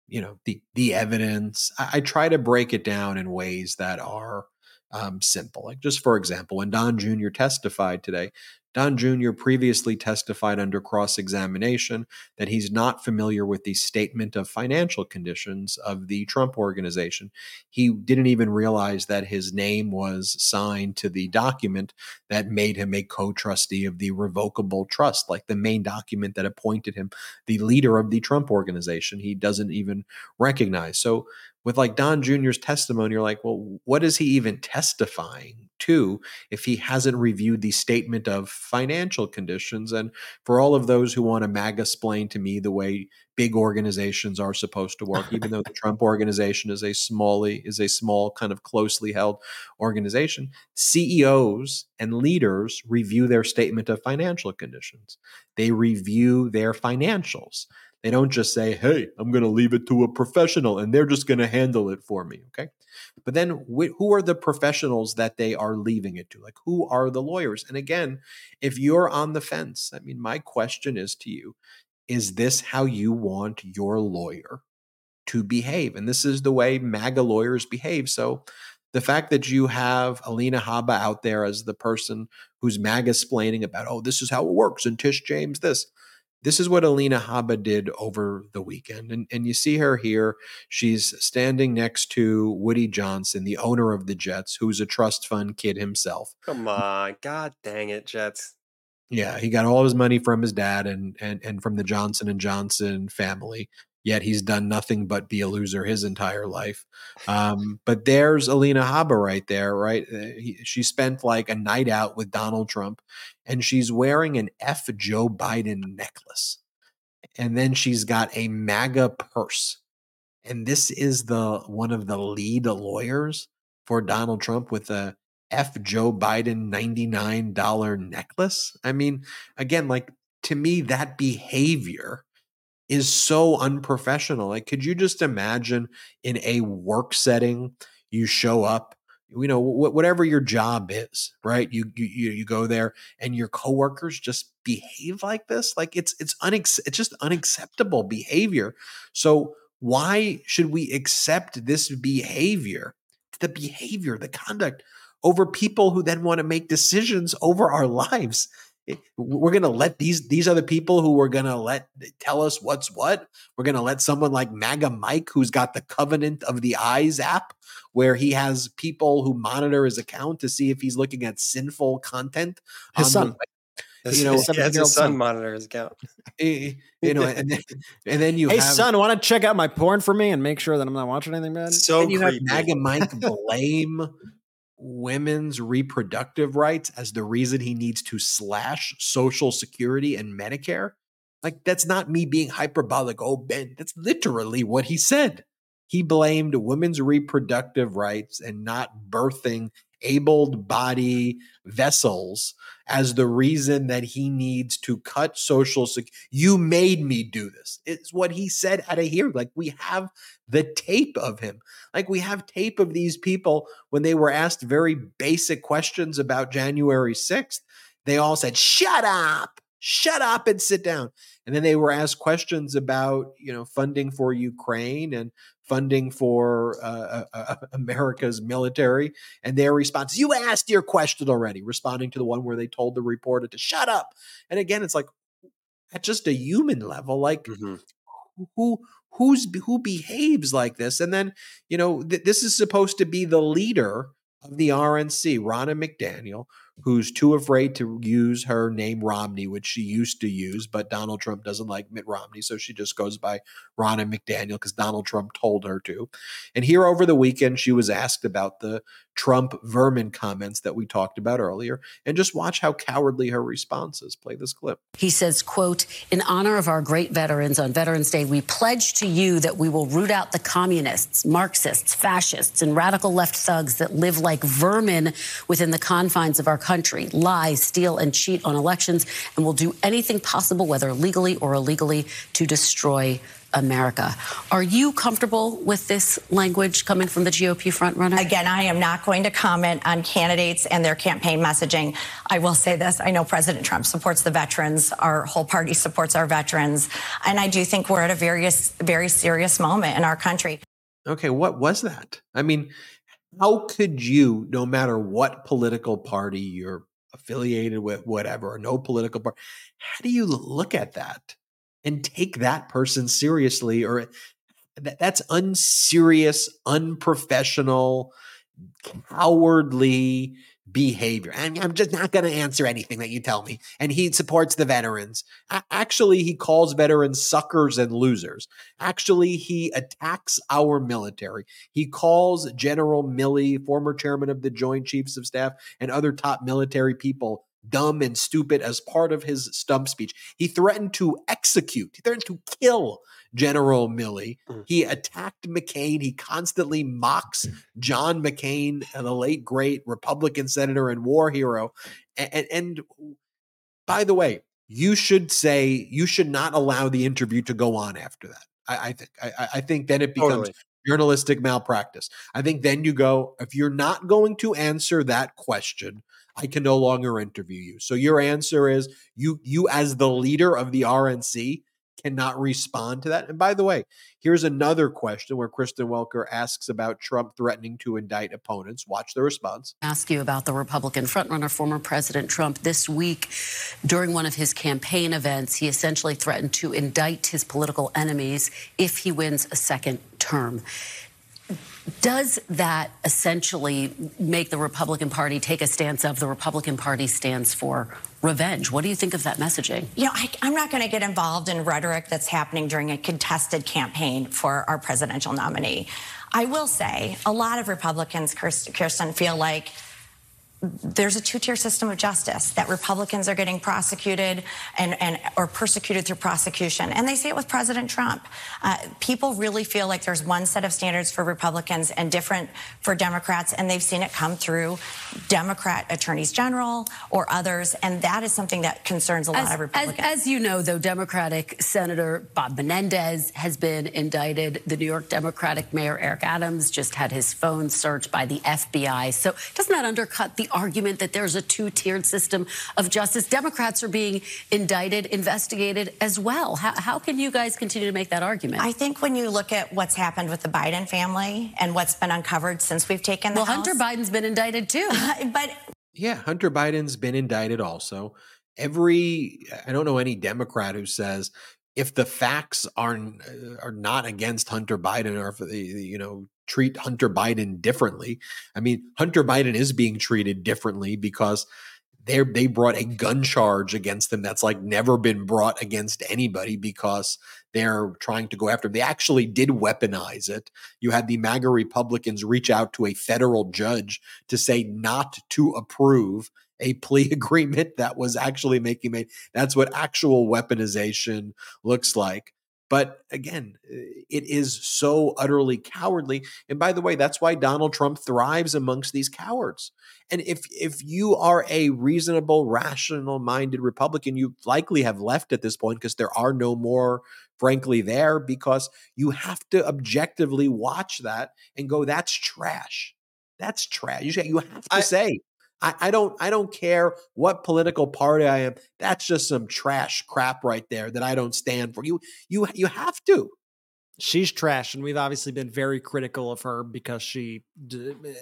you know the the evidence, I, I try to break it down in ways that are um, simple. Like, just for example, when Don Jr. testified today, Don Jr. previously testified under cross examination that he's not familiar with the statement of financial conditions of the Trump organization. He didn't even realize that his name was signed to the document that made him a co trustee of the revocable trust, like the main document that appointed him the leader of the Trump organization. He doesn't even recognize. So, with like Don Jr.'s testimony, you're like, well, what is he even testifying to if he hasn't reviewed the statement of financial conditions? And for all of those who want to MAGA explain to me the way big organizations are supposed to work, even though the Trump organization is a smally is a small, kind of closely held organization, CEOs and leaders review their statement of financial conditions. They review their financials. They don't just say, hey, I'm going to leave it to a professional and they're just going to handle it for me. Okay. But then wh- who are the professionals that they are leaving it to? Like, who are the lawyers? And again, if you're on the fence, I mean, my question is to you is this how you want your lawyer to behave? And this is the way MAGA lawyers behave. So, the fact that you have Alina Habba out there as the person who's MAGA explaining about, oh, this is how it works, and Tish James this. This is what Alina Habba did over the weekend. And, and you see her here. She's standing next to Woody Johnson, the owner of the Jets, who's a trust fund kid himself. Come on. God dang it, Jets. Yeah, he got all his money from his dad and and and from the Johnson and Johnson family. Yet he's done nothing but be a loser his entire life. Um, but there's Alina Habba right there, right? Uh, he, she spent like a night out with Donald Trump, and she's wearing an F Joe Biden necklace, and then she's got a MAGA purse, and this is the one of the lead lawyers for Donald Trump with a F Joe Biden $99 necklace. I mean, again, like to me, that behavior is so unprofessional. Like, could you just imagine in a work setting, you show up, you know, wh- whatever your job is, right? You, you you go there and your coworkers just behave like this. Like it's it's unex- it's just unacceptable behavior. So why should we accept this behavior, the behavior, the conduct over people who then want to make decisions over our lives? We're going to let these these are the people who we're going to let tell us what's what we're going to let someone like maga mike who's got the covenant of the eyes app where he has people who monitor his account to see if he's looking at sinful content his son. the, you know his, yeah, his son monitor his account. Eh, eh, you know and then, and then you hey have, son want to check out my porn for me and make sure that i'm not watching anything bad? So you creepy. have maga mike blame women's reproductive rights as the reason he needs to slash Social Security and Medicare? Like, that's not me being hyperbolic. Oh, Ben, that's literally what he said. He blamed women's reproductive rights and not birthing able body vessels as the reason that he needs to cut social security. You made me do this. It's what he said at a hearing. Like we have the tape of him. Like we have tape of these people when they were asked very basic questions about January 6th. They all said, shut up, shut up and sit down. And then they were asked questions about, you know, funding for Ukraine and funding for uh, uh, uh, America's military. And their response, you asked your question already, responding to the one where they told the reporter to shut up. And again, it's like, at just a human level, like mm-hmm. who who's who behaves like this? And then, you know, th- this is supposed to be the leader of the RNC, Ronna McDaniel, who's too afraid to use her name Romney, which she used to use, but Donald Trump doesn't like Mitt Romney, so she just goes by Ronna McDaniel because Donald Trump told her to. And here over the weekend, she was asked about the Trump vermin comments that we talked about earlier, and just watch how cowardly her response is. Play this clip. He says, quote, in honor of our great veterans on Veterans Day, we pledge to you that we will root out the communists, Marxists, fascists, and radical left thugs that live like vermin within the confines of our country, lie, steal, and cheat on elections, and will do anything possible, whether legally or illegally, to destroy America. Are you comfortable with this language coming from the GOP frontrunner? Again, I am not going to comment on candidates and their campaign messaging. I will say this I know President Trump supports the veterans, our whole party supports our veterans. And I do think we're at a very, very serious moment in our country. Okay, what was that? I mean, how could you, no matter what political party you're affiliated with, whatever, or no political party, how do you look at that and take that person seriously? Or that, that's unserious, unprofessional, cowardly behavior. I'm, I'm just not going to answer anything that you tell me. And he supports the veterans. A- actually, he calls veterans suckers and losers. Actually, he attacks our military. He calls General Milley, former chairman of the Joint Chiefs of Staff, and other top military people dumb and stupid as part of his stump speech. He threatened to execute, he threatened to kill General Milley. Mm. He attacked McCain. He constantly mocks John McCain, uh, the late great Republican senator and war hero. And, and by the way, you should say you should not allow the interview to go on after that. I, I think. I, I, think then it becomes totally. journalistic malpractice. I think then you go if you're not going to answer that question, I can no longer interview you. So your answer is you you as the leader of the RNC cannot respond to that. And by the way, here's another question where Kristen Welker asks about Trump threatening to indict opponents. Watch the response. Ask you about the Republican frontrunner, former President Trump. This week, during one of his campaign events, he essentially threatened to indict his political enemies if he wins a second term. Does that essentially make the Republican Party take a stance of the Republican Party stands for revenge? What do you think of that messaging? You know, I, am not going to get involved in rhetoric that's happening during a contested campaign for our presidential nominee. I will say a lot of Republicans, Kirsten, feel like there's a two-tier system of justice that Republicans are getting prosecuted and, and or persecuted through prosecution, and they see it with President Trump. Uh, people really feel like there's one set of standards for Republicans and different for Democrats, and they've seen it come through Democrat attorneys general or others, and that is something that concerns a lot as, of Republicans. As, as you know, though, Democratic Senator Bob Menendez has been indicted. The New York Democratic Mayor Eric Adams just had his phone searched by the FBI. So doesn't that undercut the argument that there's a two tiered system of justice. Democrats are being indicted, investigated as well. How, how can you guys continue to make that argument? I think when you look at what's happened with the Biden family and what's been uncovered since we've taken the well, House, Hunter Biden's been indicted too. but yeah, Hunter Biden's been indicted also. Every I don't know any Democrat who says if the facts are uh, are not against Hunter Biden or if the you know treat Hunter Biden differently. I mean, Hunter Biden is being treated differently because they they brought a gun charge against them that's like never been brought against anybody because they're trying to go after him. They actually did weaponize it. You had the MAGA Republicans reach out to a federal judge to say not to approve a plea agreement that was actually making made. That's what actual weaponization looks like. But again, it is so utterly cowardly. And by the way, that's why Donald Trump thrives amongst these cowards. And if if you are a reasonable, rational minded Republican, you likely have left at this point because there are no more, frankly, there because you have to objectively watch that and go, that's trash. That's trash. You have to I, say, I, I don't I don't care what political party I am. That's just some trash crap right there that I don't stand for. You you you have to. She's trash, and we've obviously been very critical of her because she d- eh,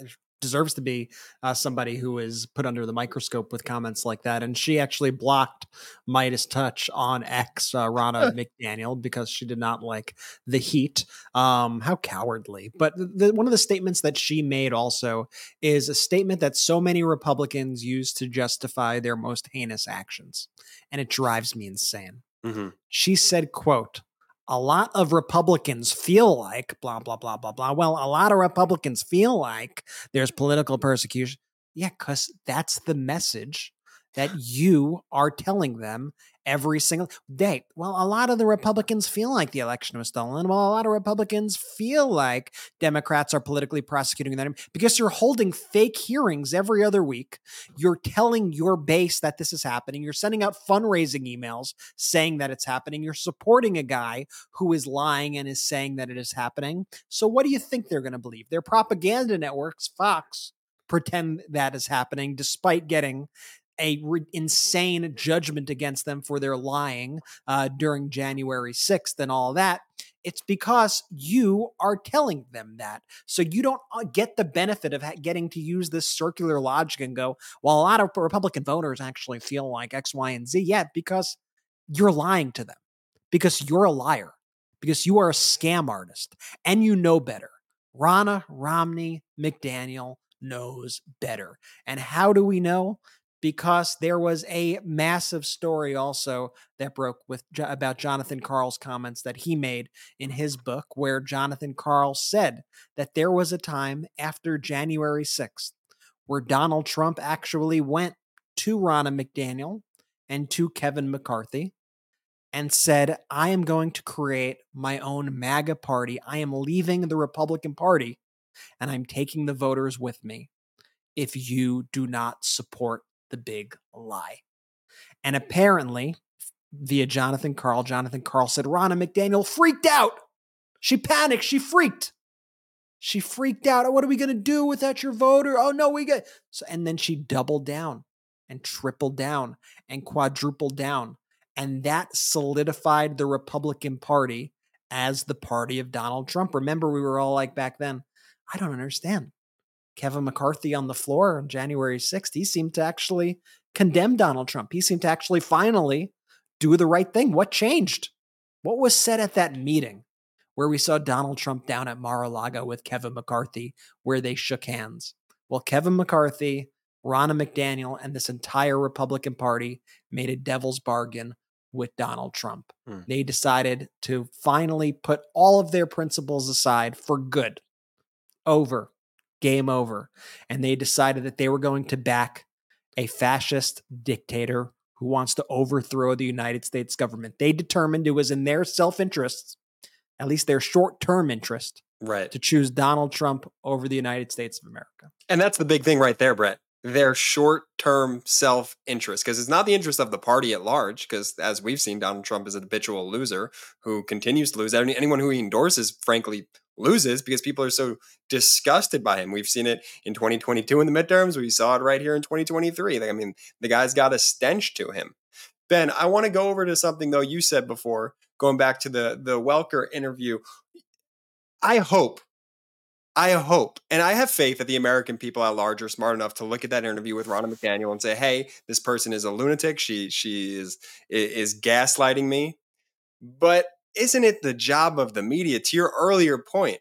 deserves to be uh, somebody who is put under the microscope with comments like that. And she actually blocked Meidas Touch on X, uh, Ronna McDaniel, because she did not like the heat. Um, how cowardly. But the, one of the statements that she made also is a statement that so many Republicans use to justify their most heinous actions. And it drives me insane. Mm-hmm. She said, quote, a lot of Republicans feel like blah, blah, blah, blah, blah. Well, a lot of Republicans feel like there's political persecution. Yeah, because that's the message that you are telling them every single day. Well, a lot of the Republicans feel like the election was stolen. Well, a lot of Republicans feel like Democrats are politically prosecuting them because you're holding fake hearings every other week. You're telling your base that this is happening. You're sending out fundraising emails saying that it's happening. You're supporting a guy who is lying and is saying that it is happening. So, what do you think they're going to believe? Their propaganda networks, Fox, pretend that is happening despite getting a re- insane judgment against them for their lying uh, during January 6th and all that. It's because you are telling them that. So you don't uh, get the benefit of getting to use this circular logic and go, well, a lot of Republican voters actually feel like X, Y, and Z. Yeah, because you're lying to them, because you're a liar, because you are a scam artist and you know better. Ronna Romney McDaniel knows better. And how do we know? Because there was a massive story also that broke with about Jonathan mm-hmm. Karl's comments that he made in his book where Jonathan Karl said that there was a time after January 6th where Donald Trump actually went to Ronna McDaniel and to Kevin McCarthy and said, I am going to create my own MAGA party. I am leaving the Republican Party and I'm taking the voters with me if you do not support the big lie. And hmm. apparently, via Jonathan Karl, Jonathan Karl said Ronna McDaniel freaked out. She panicked. She freaked. She freaked out. Oh, what are we going to do without your voter? Oh no, we get so. And then she doubled down and tripled down and quadrupled down, and that solidified the Republican Party as the party of Donald Trump. Remember, we were all like back then. I don't understand. Kevin McCarthy on the floor on January 6th, he seemed to actually condemn Donald Trump. He seemed to actually finally do the right thing. What changed? What was said at that meeting where we saw Donald Trump down at Mar a Lago with Kevin McCarthy, where they shook hands? Well, Kevin McCarthy, Ronna McDaniel, and this entire Republican Party made a devil's bargain with Donald Trump. Hmm. They decided to finally put all of their principles aside for good. Over game over. And they decided that they were going to back a fascist dictator who wants to overthrow the United States government. They determined it was in their self interest, at least their short term interest, right, to choose Donald Trump over the United States of America. And that's the big thing right there, Brett. Their short term self interest, because it's not the interest of the party at large. Because as we've seen, Donald Trump is a habitual loser who continues to lose. Anyone who he endorses, frankly, loses because people are so disgusted by him. We've seen it in 2022 in the midterms. We saw it right here in 2023. I mean, the guy's got a stench to him. Ben, I want to go over to something though you said before, going back to the the Welker interview. I hope, I hope, and I have faith that the American people at large are smart enough to look at that interview with Ronna McDaniel and say, "Hey, this person is a lunatic. She she is is gaslighting me." But isn't it the job of the media, to your earlier point,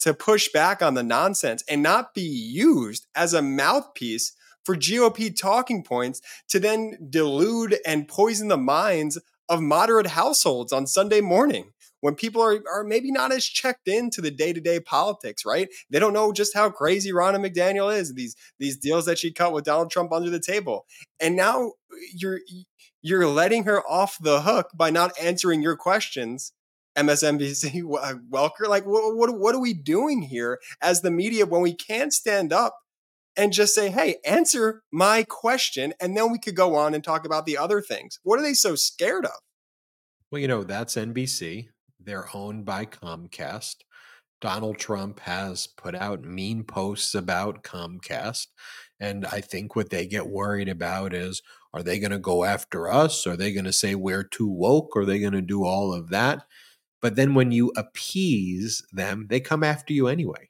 to push back on the nonsense and not be used as a mouthpiece for GOP talking points to then delude and poison the minds of moderate households on Sunday morning? When people are, are maybe not as checked into the day-to-day politics, right? They don't know just how crazy Ronna McDaniel is, these these deals that she cut with Donald Trump under the table. And now you're you're letting her off the hook by not answering your questions MSNBC, uh, Welker. Like, what, what, what are we doing here as the media when we can't stand up and just say, hey, answer my question? And then we could go on and talk about the other things. What are they so scared of? Well, you know, that's NBC. They're owned by Comcast. Donald Trump has put out mean posts about Comcast. And I think what they get worried about is are they going to go after us? Are they going to say we're too woke? Are they going to do all of that? But then when you appease them, they come after you anyway.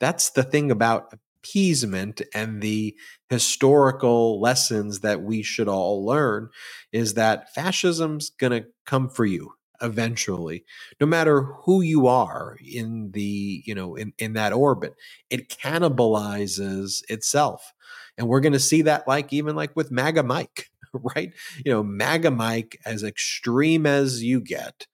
That's the thing about appeasement and the historical lessons that we should all learn is that fascism's going to come for you eventually no matter who you are in the you know in, in that orbit it cannibalizes itself. And we're going to see that like even like with maga mike right? You know maga mike as extreme as you get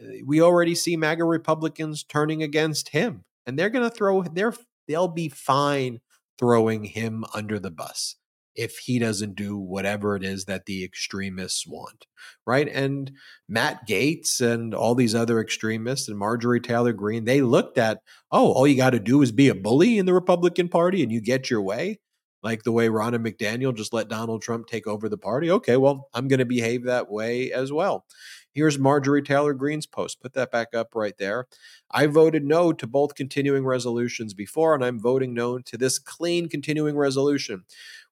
eh, we already see MAGA Republicans turning against him, and they're going to throw they're they'll be fine throwing him under the bus if he doesn't do whatever it is that the extremists want, right? And Matt Gaetz and all these other extremists and Marjorie Taylor Greene, they looked at, oh, all you got to do is be a bully in the Republican Party and you get your way. like the way Ronna McDaniel just let Donald Trump take over the party. Okay, well, I'm going to behave that way as well. Here's Marjorie Taylor Greene's post. Put that back up right there. I voted no to both continuing resolutions before, and I'm voting no to this clean continuing resolution.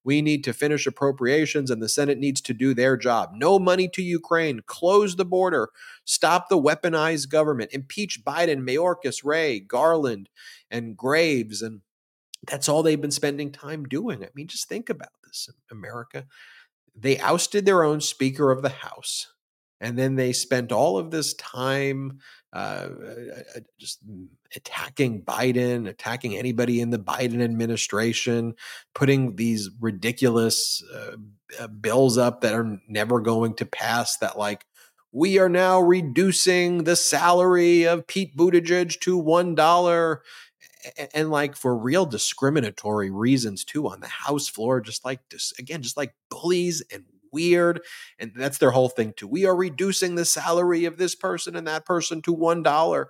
We need to finish appropriations, and the Senate needs to do their job. No money to Ukraine. Close the border. Stop the weaponized government. Impeach Biden, Mayorkas, Wray, Garland, and Graves. And that's all they've been spending time doing. I mean, just think about this, America. They ousted their own Speaker of the House. And then they spent all of this time uh, uh, just attacking Biden, attacking anybody in the Biden administration, putting these ridiculous uh, uh, bills up that are never going to pass. That, like, we are now reducing the salary of Pete Buttigieg to $1 and like for real discriminatory reasons too on the house floor just like again just like bullies and weird. And that's their whole thing too. We are reducing the salary of this person and that person to $1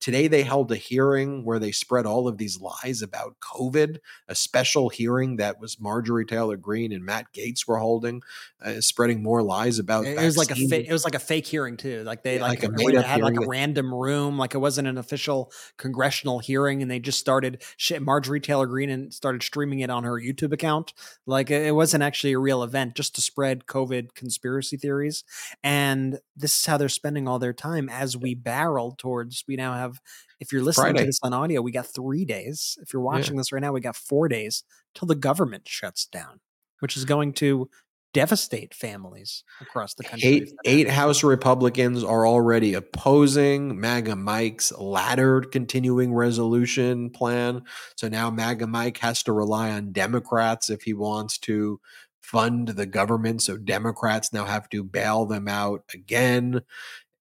today they held a hearing where they spread all of these lies about COVID, a special hearing that was Marjorie Taylor Greene and Matt Gaetz were holding, uh, spreading more lies about. It, was like a fake. It was like a fake hearing too. Like they yeah, like, like a had like a random room, like it wasn't an official congressional hearing, and they just started. Shit, Marjorie Taylor Greene and started streaming it on her YouTube account. Like it wasn't actually a real event, just to spread COVID conspiracy theories. And this is how they're spending all their time as we barrel towards. We now have, if you're listening Friday. to this on audio, we got three days. If you're watching yeah. this right now, we got four days till the government shuts down, which is going to devastate families across the country. Eight, eight House Republicans are already opposing MAGA Mike's laddered continuing resolution plan. So now MAGA Mike has to rely on Democrats if he wants to fund the government. So Democrats now have to bail them out again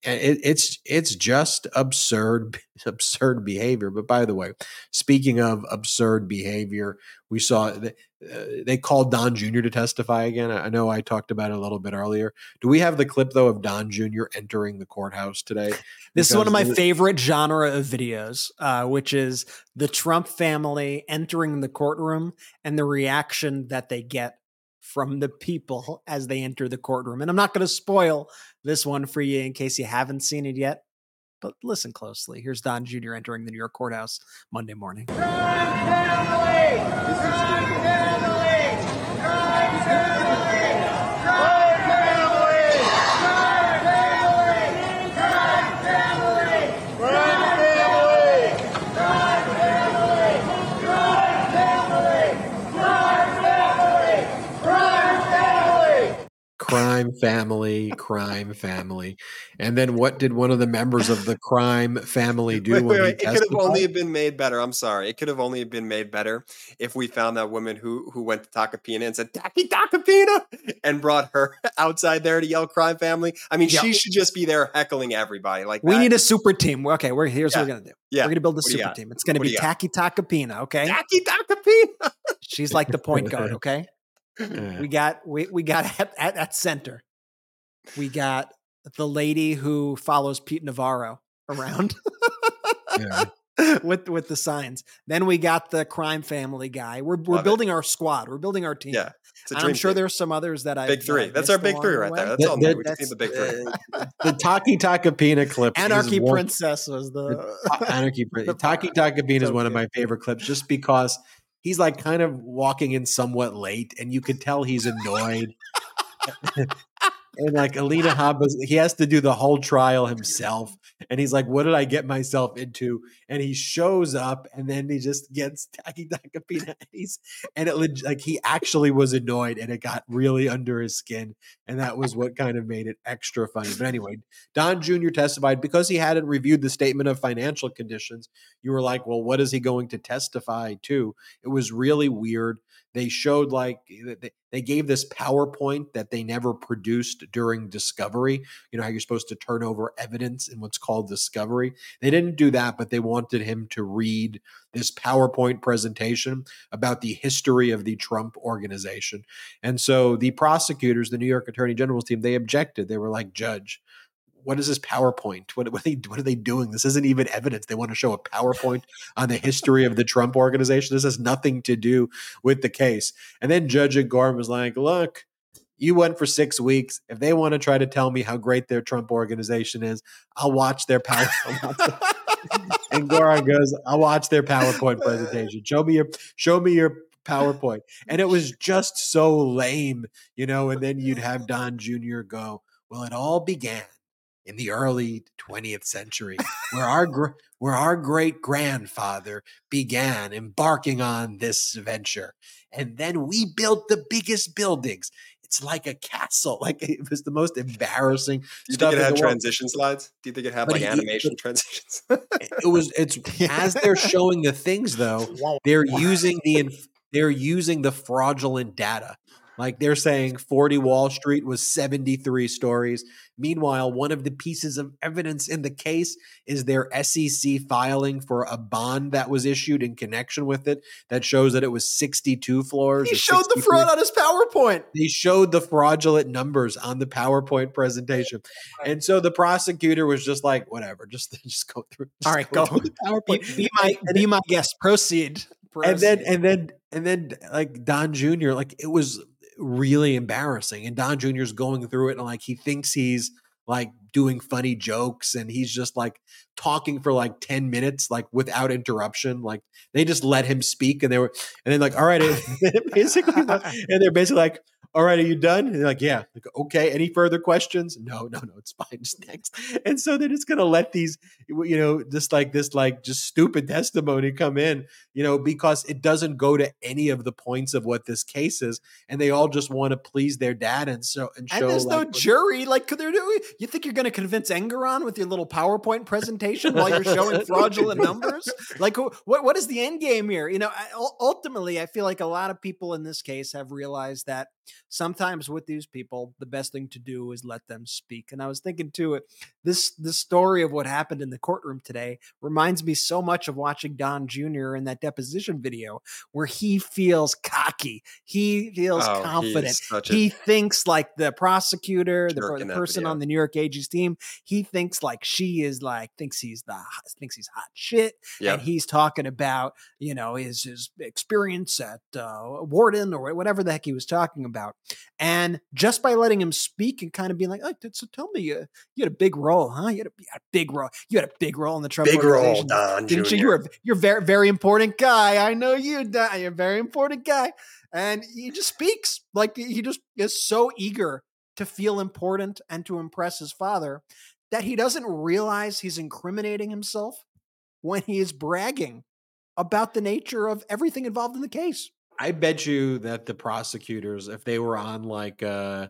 it, it's it's just absurd absurd behavior. But by the way speaking of absurd behavior we saw uh, they called don jr to testify again. I know i talked about it a little bit earlier. Do we have the clip though of don jr entering the courthouse today? This is one of my favorite genre of videos uh, which is the trump family entering the courtroom and the reaction that they get from the people as they enter the courtroom. And I'm not going to spoil this one for you in case you haven't seen it yet, but listen closely. Here's Don Jr. entering the New York courthouse Monday morning. Crime family, crime family. And then what did one of the members of the crime family do? Wait, wait, wait. It could have only been made better. I'm sorry. It could have only been made better if we found that woman who who went to Tacopina and said Taki Tacopina and brought her outside there to yell crime family. I mean, yeah. she should just be there heckling everybody. Like we that. need a super team. Okay, we're here's yeah. what we're gonna do. Yeah, we're gonna build a super team. It's gonna what be Taki Tacopina. Okay, Taki Tacopina. She's like the point guard. Okay. We got we we got at, at, at center. We got the lady who follows Pete Navarro around. with with the signs. Then we got the crime family guy. We're we're Love building it. our squad. We're building our team. Yeah. I'm sure there's some others that I big three. That's our big three right there. That's all. we just need the big three. the Taki Tacopina clip. Anarchy Princess was the Anarchy Princess. Taki Tacopina is one of my favorite clips, just because he's like kind of walking in somewhat late, and you could tell he's annoyed. and like Alina Habba's, he has to do the whole trial himself. And he's like, What did I get myself into? And he shows up and then he just gets Taki Tacopina. And he's and it like he actually was annoyed and it got really under his skin. And that was what kind of made it extra funny. But anyway, Don Jr. testified because he hadn't reviewed the statement of financial conditions. You were like, Well, what is he going to testify to? It was really weird. They showed like eh, they gave this PowerPoint that they never produced during discovery. You know how you're supposed to turn over evidence in what's called discovery. They didn't do that, but they wanted him to read this PowerPoint presentation about the history of the Trump organization. And so the prosecutors, the New York Attorney General's team, they objected. They were like, "Judge, what is this PowerPoint? What, what, are they, what are they doing? This isn't even evidence. They want to show a PowerPoint on the history of the Trump organization. This has nothing to do with the case. And then Judge Engoron was like, look, you went for six weeks. If they want to try to tell me how great their Trump organization is, I'll watch their PowerPoint. Engoron goes, I'll watch their PowerPoint presentation. Show me your show me your PowerPoint. And it was just so lame, you know, and then you'd have Don Jr. go, Well, it all began in the early 20th century, where our where our great grandfather began embarking on this venture, and then we built the biggest buildings. It's like a castle. Like it was the most embarrassing. Do you think it had transition slides? Do you think it had but like he, animation it, transitions? it was. It's as they're showing the things though. They're using the they're using the fraudulent data. Like they're saying 40 Wall Street was 73 stories. Meanwhile, one of the pieces of evidence in the case is their SEC filing for a bond that was issued in connection with it that shows that it was 62 floors. He showed 63. the fraud on his PowerPoint. He showed the fraudulent numbers on the PowerPoint presentation. And so the prosecutor was just like, whatever, just, just go through. Just All right, go. go. the PowerPoint. Be, be my, be my guest. Proceed. Proceed. And then, and then, and then like Don Jr., like it was really embarrassing. And Don Jr.'s going through it and like he thinks he's like doing funny jokes and he's just like talking for like 10 minutes like without interruption like they just let him speak and they were and then like all right basically and they're basically like all right, are you done? And they're like, yeah. Like, okay. Any further questions? No, no, no. It's fine. Just next. And so they're just going to let these, you know, just like this, like just stupid testimony come in, you know, because it doesn't go to any of the points of what this case is, and they all just want to please their dad and so and show. And there's like, no jury. Like could they're doing. You think you're going to convince Engoron with your little PowerPoint presentation while you're showing fraudulent numbers? Like, what what is the end game here? You know, ultimately, I feel like a lot of people in this case have realized that sometimes with these people, the best thing to do is let them speak. And I was thinking too, uh, this the story of what happened in the courtroom today reminds me so much of watching Don Jr. in that deposition video where he feels cocky, he feels oh, confident, he thinks like the prosecutor, the, the person on the New York AG's team, he thinks like she is like thinks he's the thinks he's hot shit, yep. and he's talking about you know his his experience at uh, Wharton or whatever the heck he was talking about. And just by letting him speak and kind of being like, oh, so tell me, uh, you had a big role, huh? You had a, you had a, big role. You had a big role in the Trump big role, Don Didn't Jr. you? You're a, you're very very important guy. I know you, Don. You're a very important guy. And he just speaks like he just is so eager to feel important and to impress his father that he doesn't realize he's incriminating himself when he is bragging about the nature of everything involved in the case. I bet you that the prosecutors, if they were on like uh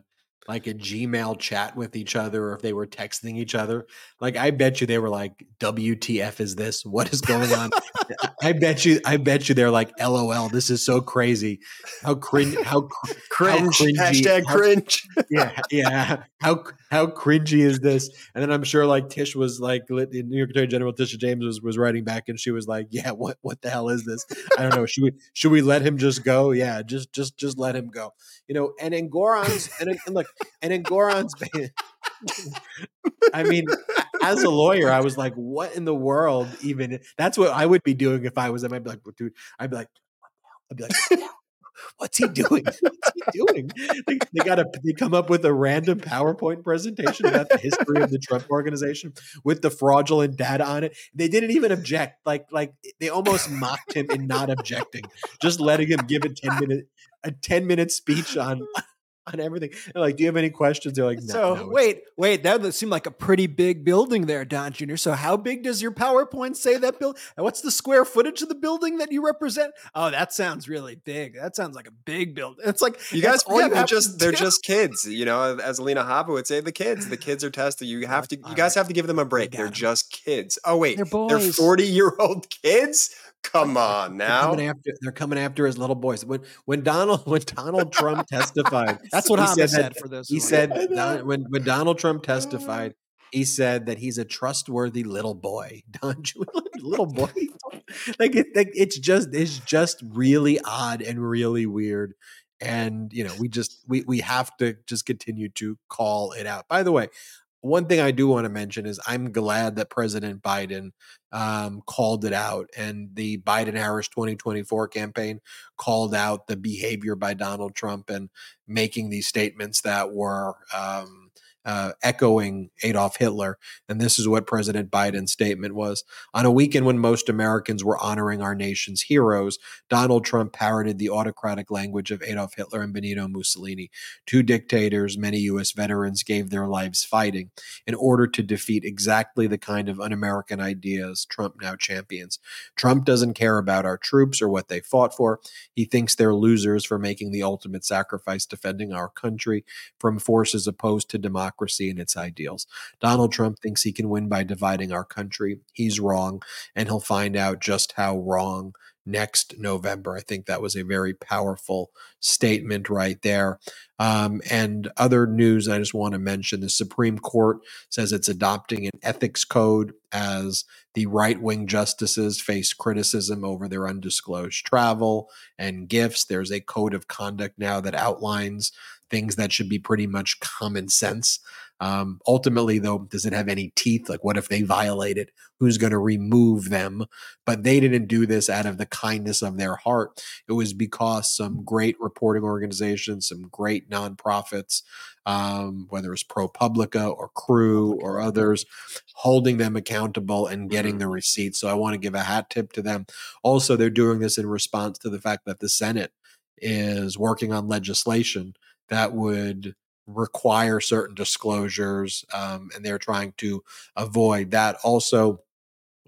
like a Gmail chat with each other or if they were texting each other. Like I bet you they were like, WTF is this? What is going on? I bet you I bet you they're like, LOL, this is so crazy. How cringe how cr- cringe how cringy, hashtag how, cringe. yeah, yeah. How how cringy is this? And then I'm sure like Tish was like New York Attorney General Tisha James was, was writing back and she was like, Yeah, what what the hell is this? I don't know. Should we should we let him just go? Yeah, just just just let him go. You know, and in and, and look, and Engoron's I mean, as a lawyer, I was like, what in the world even? That's what I would be doing if I was him. I'd be like, dude, I'd be like, I'd be like, what's he doing? What's he doing? They, they got to they come up with a random PowerPoint presentation about the history of the Trump organization with the fraudulent data on it. They didn't even object. Like like eh, they almost mocked him in not objecting, just letting him give a ten minute a ten minute speech on on everything. They're like, "Do you have any questions?" They're like, no, "So no, wait, wait, that seemed like a pretty big building there, Don Jr. So how big does your PowerPoint say that build? And what's the square footage of the building that you represent? Oh, that sounds really big. That sounds like a big building. It's like you guys, all yeah, you they're just they're just kids. You know, as Alina Habba would say, the kids, the kids are tested. You have to, you guys have to give them a break. They're just kids. Oh wait, they're, they're forty year old kids. Come on now. They're coming after, they're coming after his little boys. When when Donald when Donald Trump testified, that's what he said, said for this. He said when when Donald Trump ah. testified, he said that he's a trustworthy little boy. Don little boy, like, it, like it's just it's just really odd and really weird. And you know, we just we we have to just continue to call it out. By the way, one thing I do want to mention is I'm glad that President Biden um, called it out, and the Biden Harris 2024 campaign called out the behavior by Donald Trump and making these statements that were. Um, uh, echoing Adolf Hitler. And this is what President Biden's statement was. On a weekend when most Americans were honoring our nation's heroes, Donald Trump parroted the autocratic language of Adolf Hitler and Benito Mussolini, two dictators many U.S. veterans gave their lives fighting in order to defeat exactly the kind of un American ideas Trump now champions. Trump doesn't care about our troops or what they fought for. He thinks they're losers for making the ultimate sacrifice defending our country from forces opposed to democracy democracy and its ideals. Donald Trump thinks he can win by dividing our country. He's wrong, and he'll find out just how wrong next November. I think that was a very powerful statement right there. Um, and other news I just want to mention the Supreme Court says it's adopting an ethics code as the right wing justices face criticism over their undisclosed travel and gifts. There's a code of conduct now that outlines things that should be pretty much common sense. Um, ultimately, though, does it have any teeth? Like, what if they violate it? Who's going to remove them? But they didn't do this out of the kindness of their heart. It was because some great reporting organizations, some great nonprofits, um, whether it's ProPublica or CREW or others, holding them accountable and getting mm-hmm. the receipts. So I want to give a hat tip to them. Also, they're doing this in response to the fact that the Senate is working on legislation that would require certain disclosures, um, and they're trying to avoid that. Also,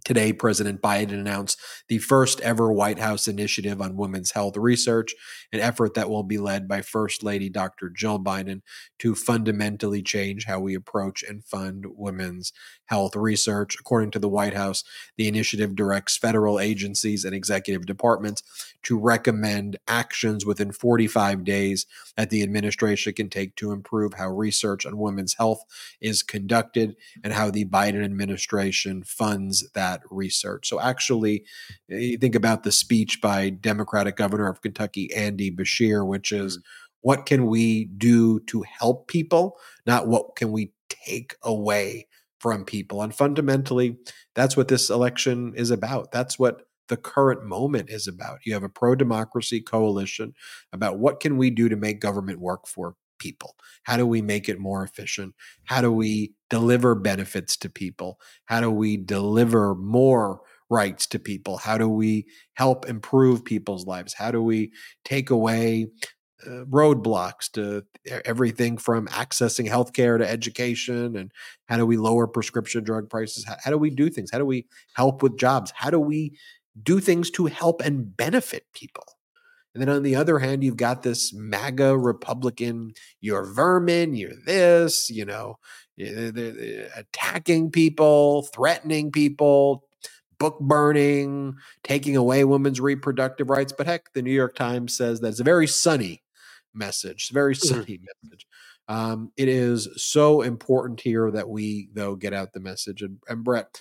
Today, President Biden announced the first ever White House initiative on women's health research, an effort that will be led by First Lady Dr. Jill Biden to fundamentally change how we approach and fund women's health research. According to the White House, the initiative directs federal agencies and executive departments to recommend actions within 45 days that the administration can take to improve how research on women's health is conducted and how the Biden administration funds that research. So, actually, you think about the speech by Democratic Governor of Kentucky, Andy Beshear, which is mm-hmm. what can we do to help people, not what can we take away from people. And fundamentally, that's what this election is about. That's what the current moment is about. You have a pro democracy coalition about what can we do to make government work for people? How do we make it more efficient? How do we deliver benefits to people? How do we deliver more rights to people? How do we help improve people's lives? How do we take away uh, roadblocks to everything from accessing healthcare to education and how do we lower prescription drug prices how, how, do we do things how do we help with jobs how do we do things to help and benefit people. And then on the other hand, you've got this MAGA Republican, you're vermin, you're this, you know, they're attacking people, threatening people, book burning, taking away women's reproductive rights. But heck, the New York Times says that it's a very sunny message, it's a very mm. sunny message. Um, it is so important here that we, though, get out the message. And, and Brett,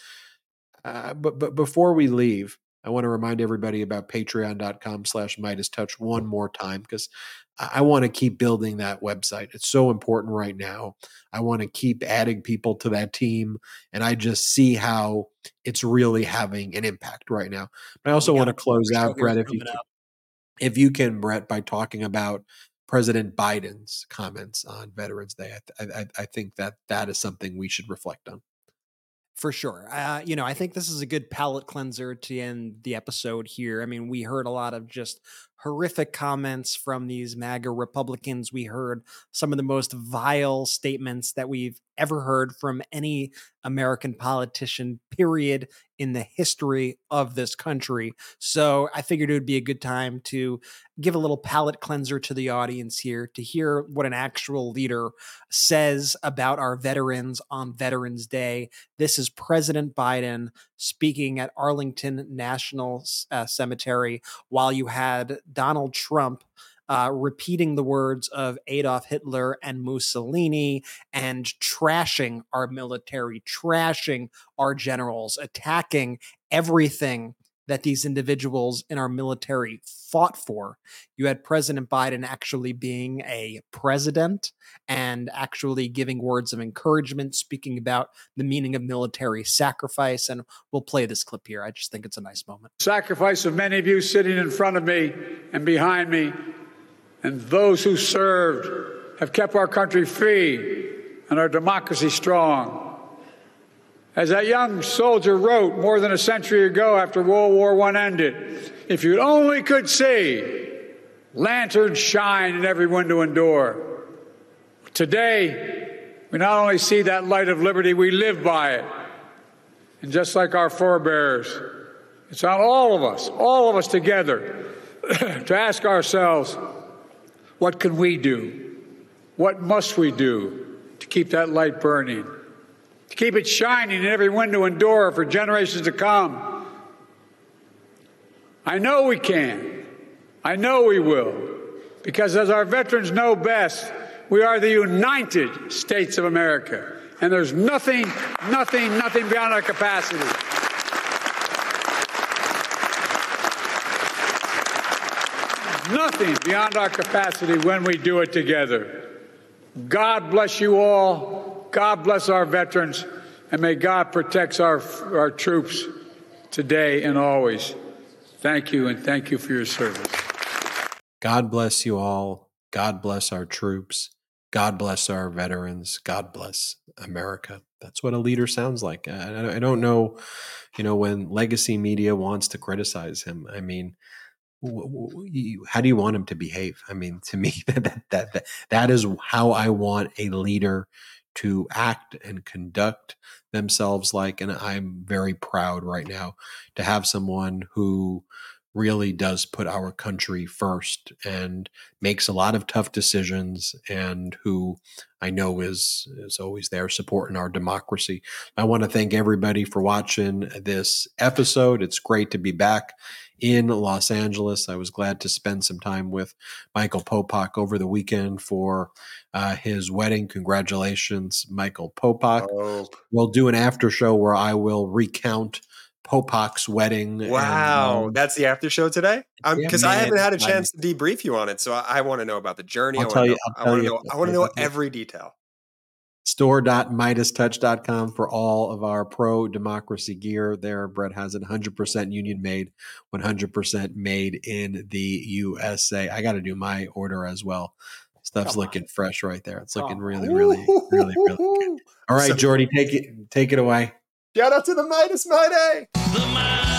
uh, but but before we leave, I want to remind everybody about patreon.com slash Meidas Touch one more time because I want to keep building that website. It's so important right now. I want to keep adding people to that team. And I just see how it's really having an impact right now. But I also want to close out, Brett, if you, can, if you can, Brett, by talking about President Biden's comments on Veterans Day. I, I, I think that that is something we should reflect on for sure. Uh, you know, I think this is a good palate cleanser to end the episode here. I mean, we heard a lot of just horrific comments from these MAGA Republicans. We heard some of the most vile statements that we've ever heard from any American politician, period, in the history of this country. So I figured it would be a good time to give a little palate cleanser to the audience here to hear what an actual leader says about our veterans on Veterans Day. This is President Biden speaking at Arlington National uh, Cemetery while you had Donald Trump uh, repeating the words of Adolf Hitler and Mussolini and trashing our military, trashing our generals, attacking everything that these individuals in our military fought for. You had President Biden actually being a president and actually giving words of encouragement, speaking about the meaning of military sacrifice. And we'll play this clip here. I just think it's a nice moment. Sacrifice of many of you sitting in front of me and behind me, and those who served have kept our country free and our democracy strong. As that young soldier wrote more than a century ago after World War I ended, if you only could see, lanterns shine in every window and door. Today, we not only see that light of liberty, we live by it. And just like our forebears, it's on all of us, all of us together, to ask ourselves, what can we do? What must we do to keep that light burning? To keep it shining in every window and door for generations to come? I know we can. I know we will. Because as our veterans know best, we are the United States of America. And there's nothing, nothing, nothing beyond our capacity. Nothing beyond our capacity when we do it together. God bless you all. God bless our veterans. And may God protect our, our troops today and always. Thank you, and thank you for your service. God bless you all. God bless our troops. God bless our veterans. God bless America. That's what a leader sounds like. I, I don't know, you know, when legacy media wants to criticize him. I mean, how do you want him to behave? I mean, to me, that, that, that, that is how I want a leader to act and conduct themselves like. And I'm very proud right now to have someone who really does put our country first and makes a lot of tough decisions and who I know is is always there supporting our democracy. I want to thank everybody for watching this episode. It's great to be back in Los Angeles. I was glad to spend some time with Michael Popak over the weekend for uh, his wedding. Congratulations, Michael Popak. Oh. We'll do an after show where I will recount Popak's wedding. Wow, and, um, that's the after show today. Because yeah, I haven't had a chance to debrief you on it, so I, I want to know about the journey. I'll I tell you. Know, I want to know. I want to know every detail store.meidastouch.com for all of our pro democracy gear. There brett has it 100% union made 100% made in the usa i got to do my order as well. Stuff's Come looking on. fresh right there. It's looking really really really really good. All right so, jordy take it take it away shout out to the Meidas mighty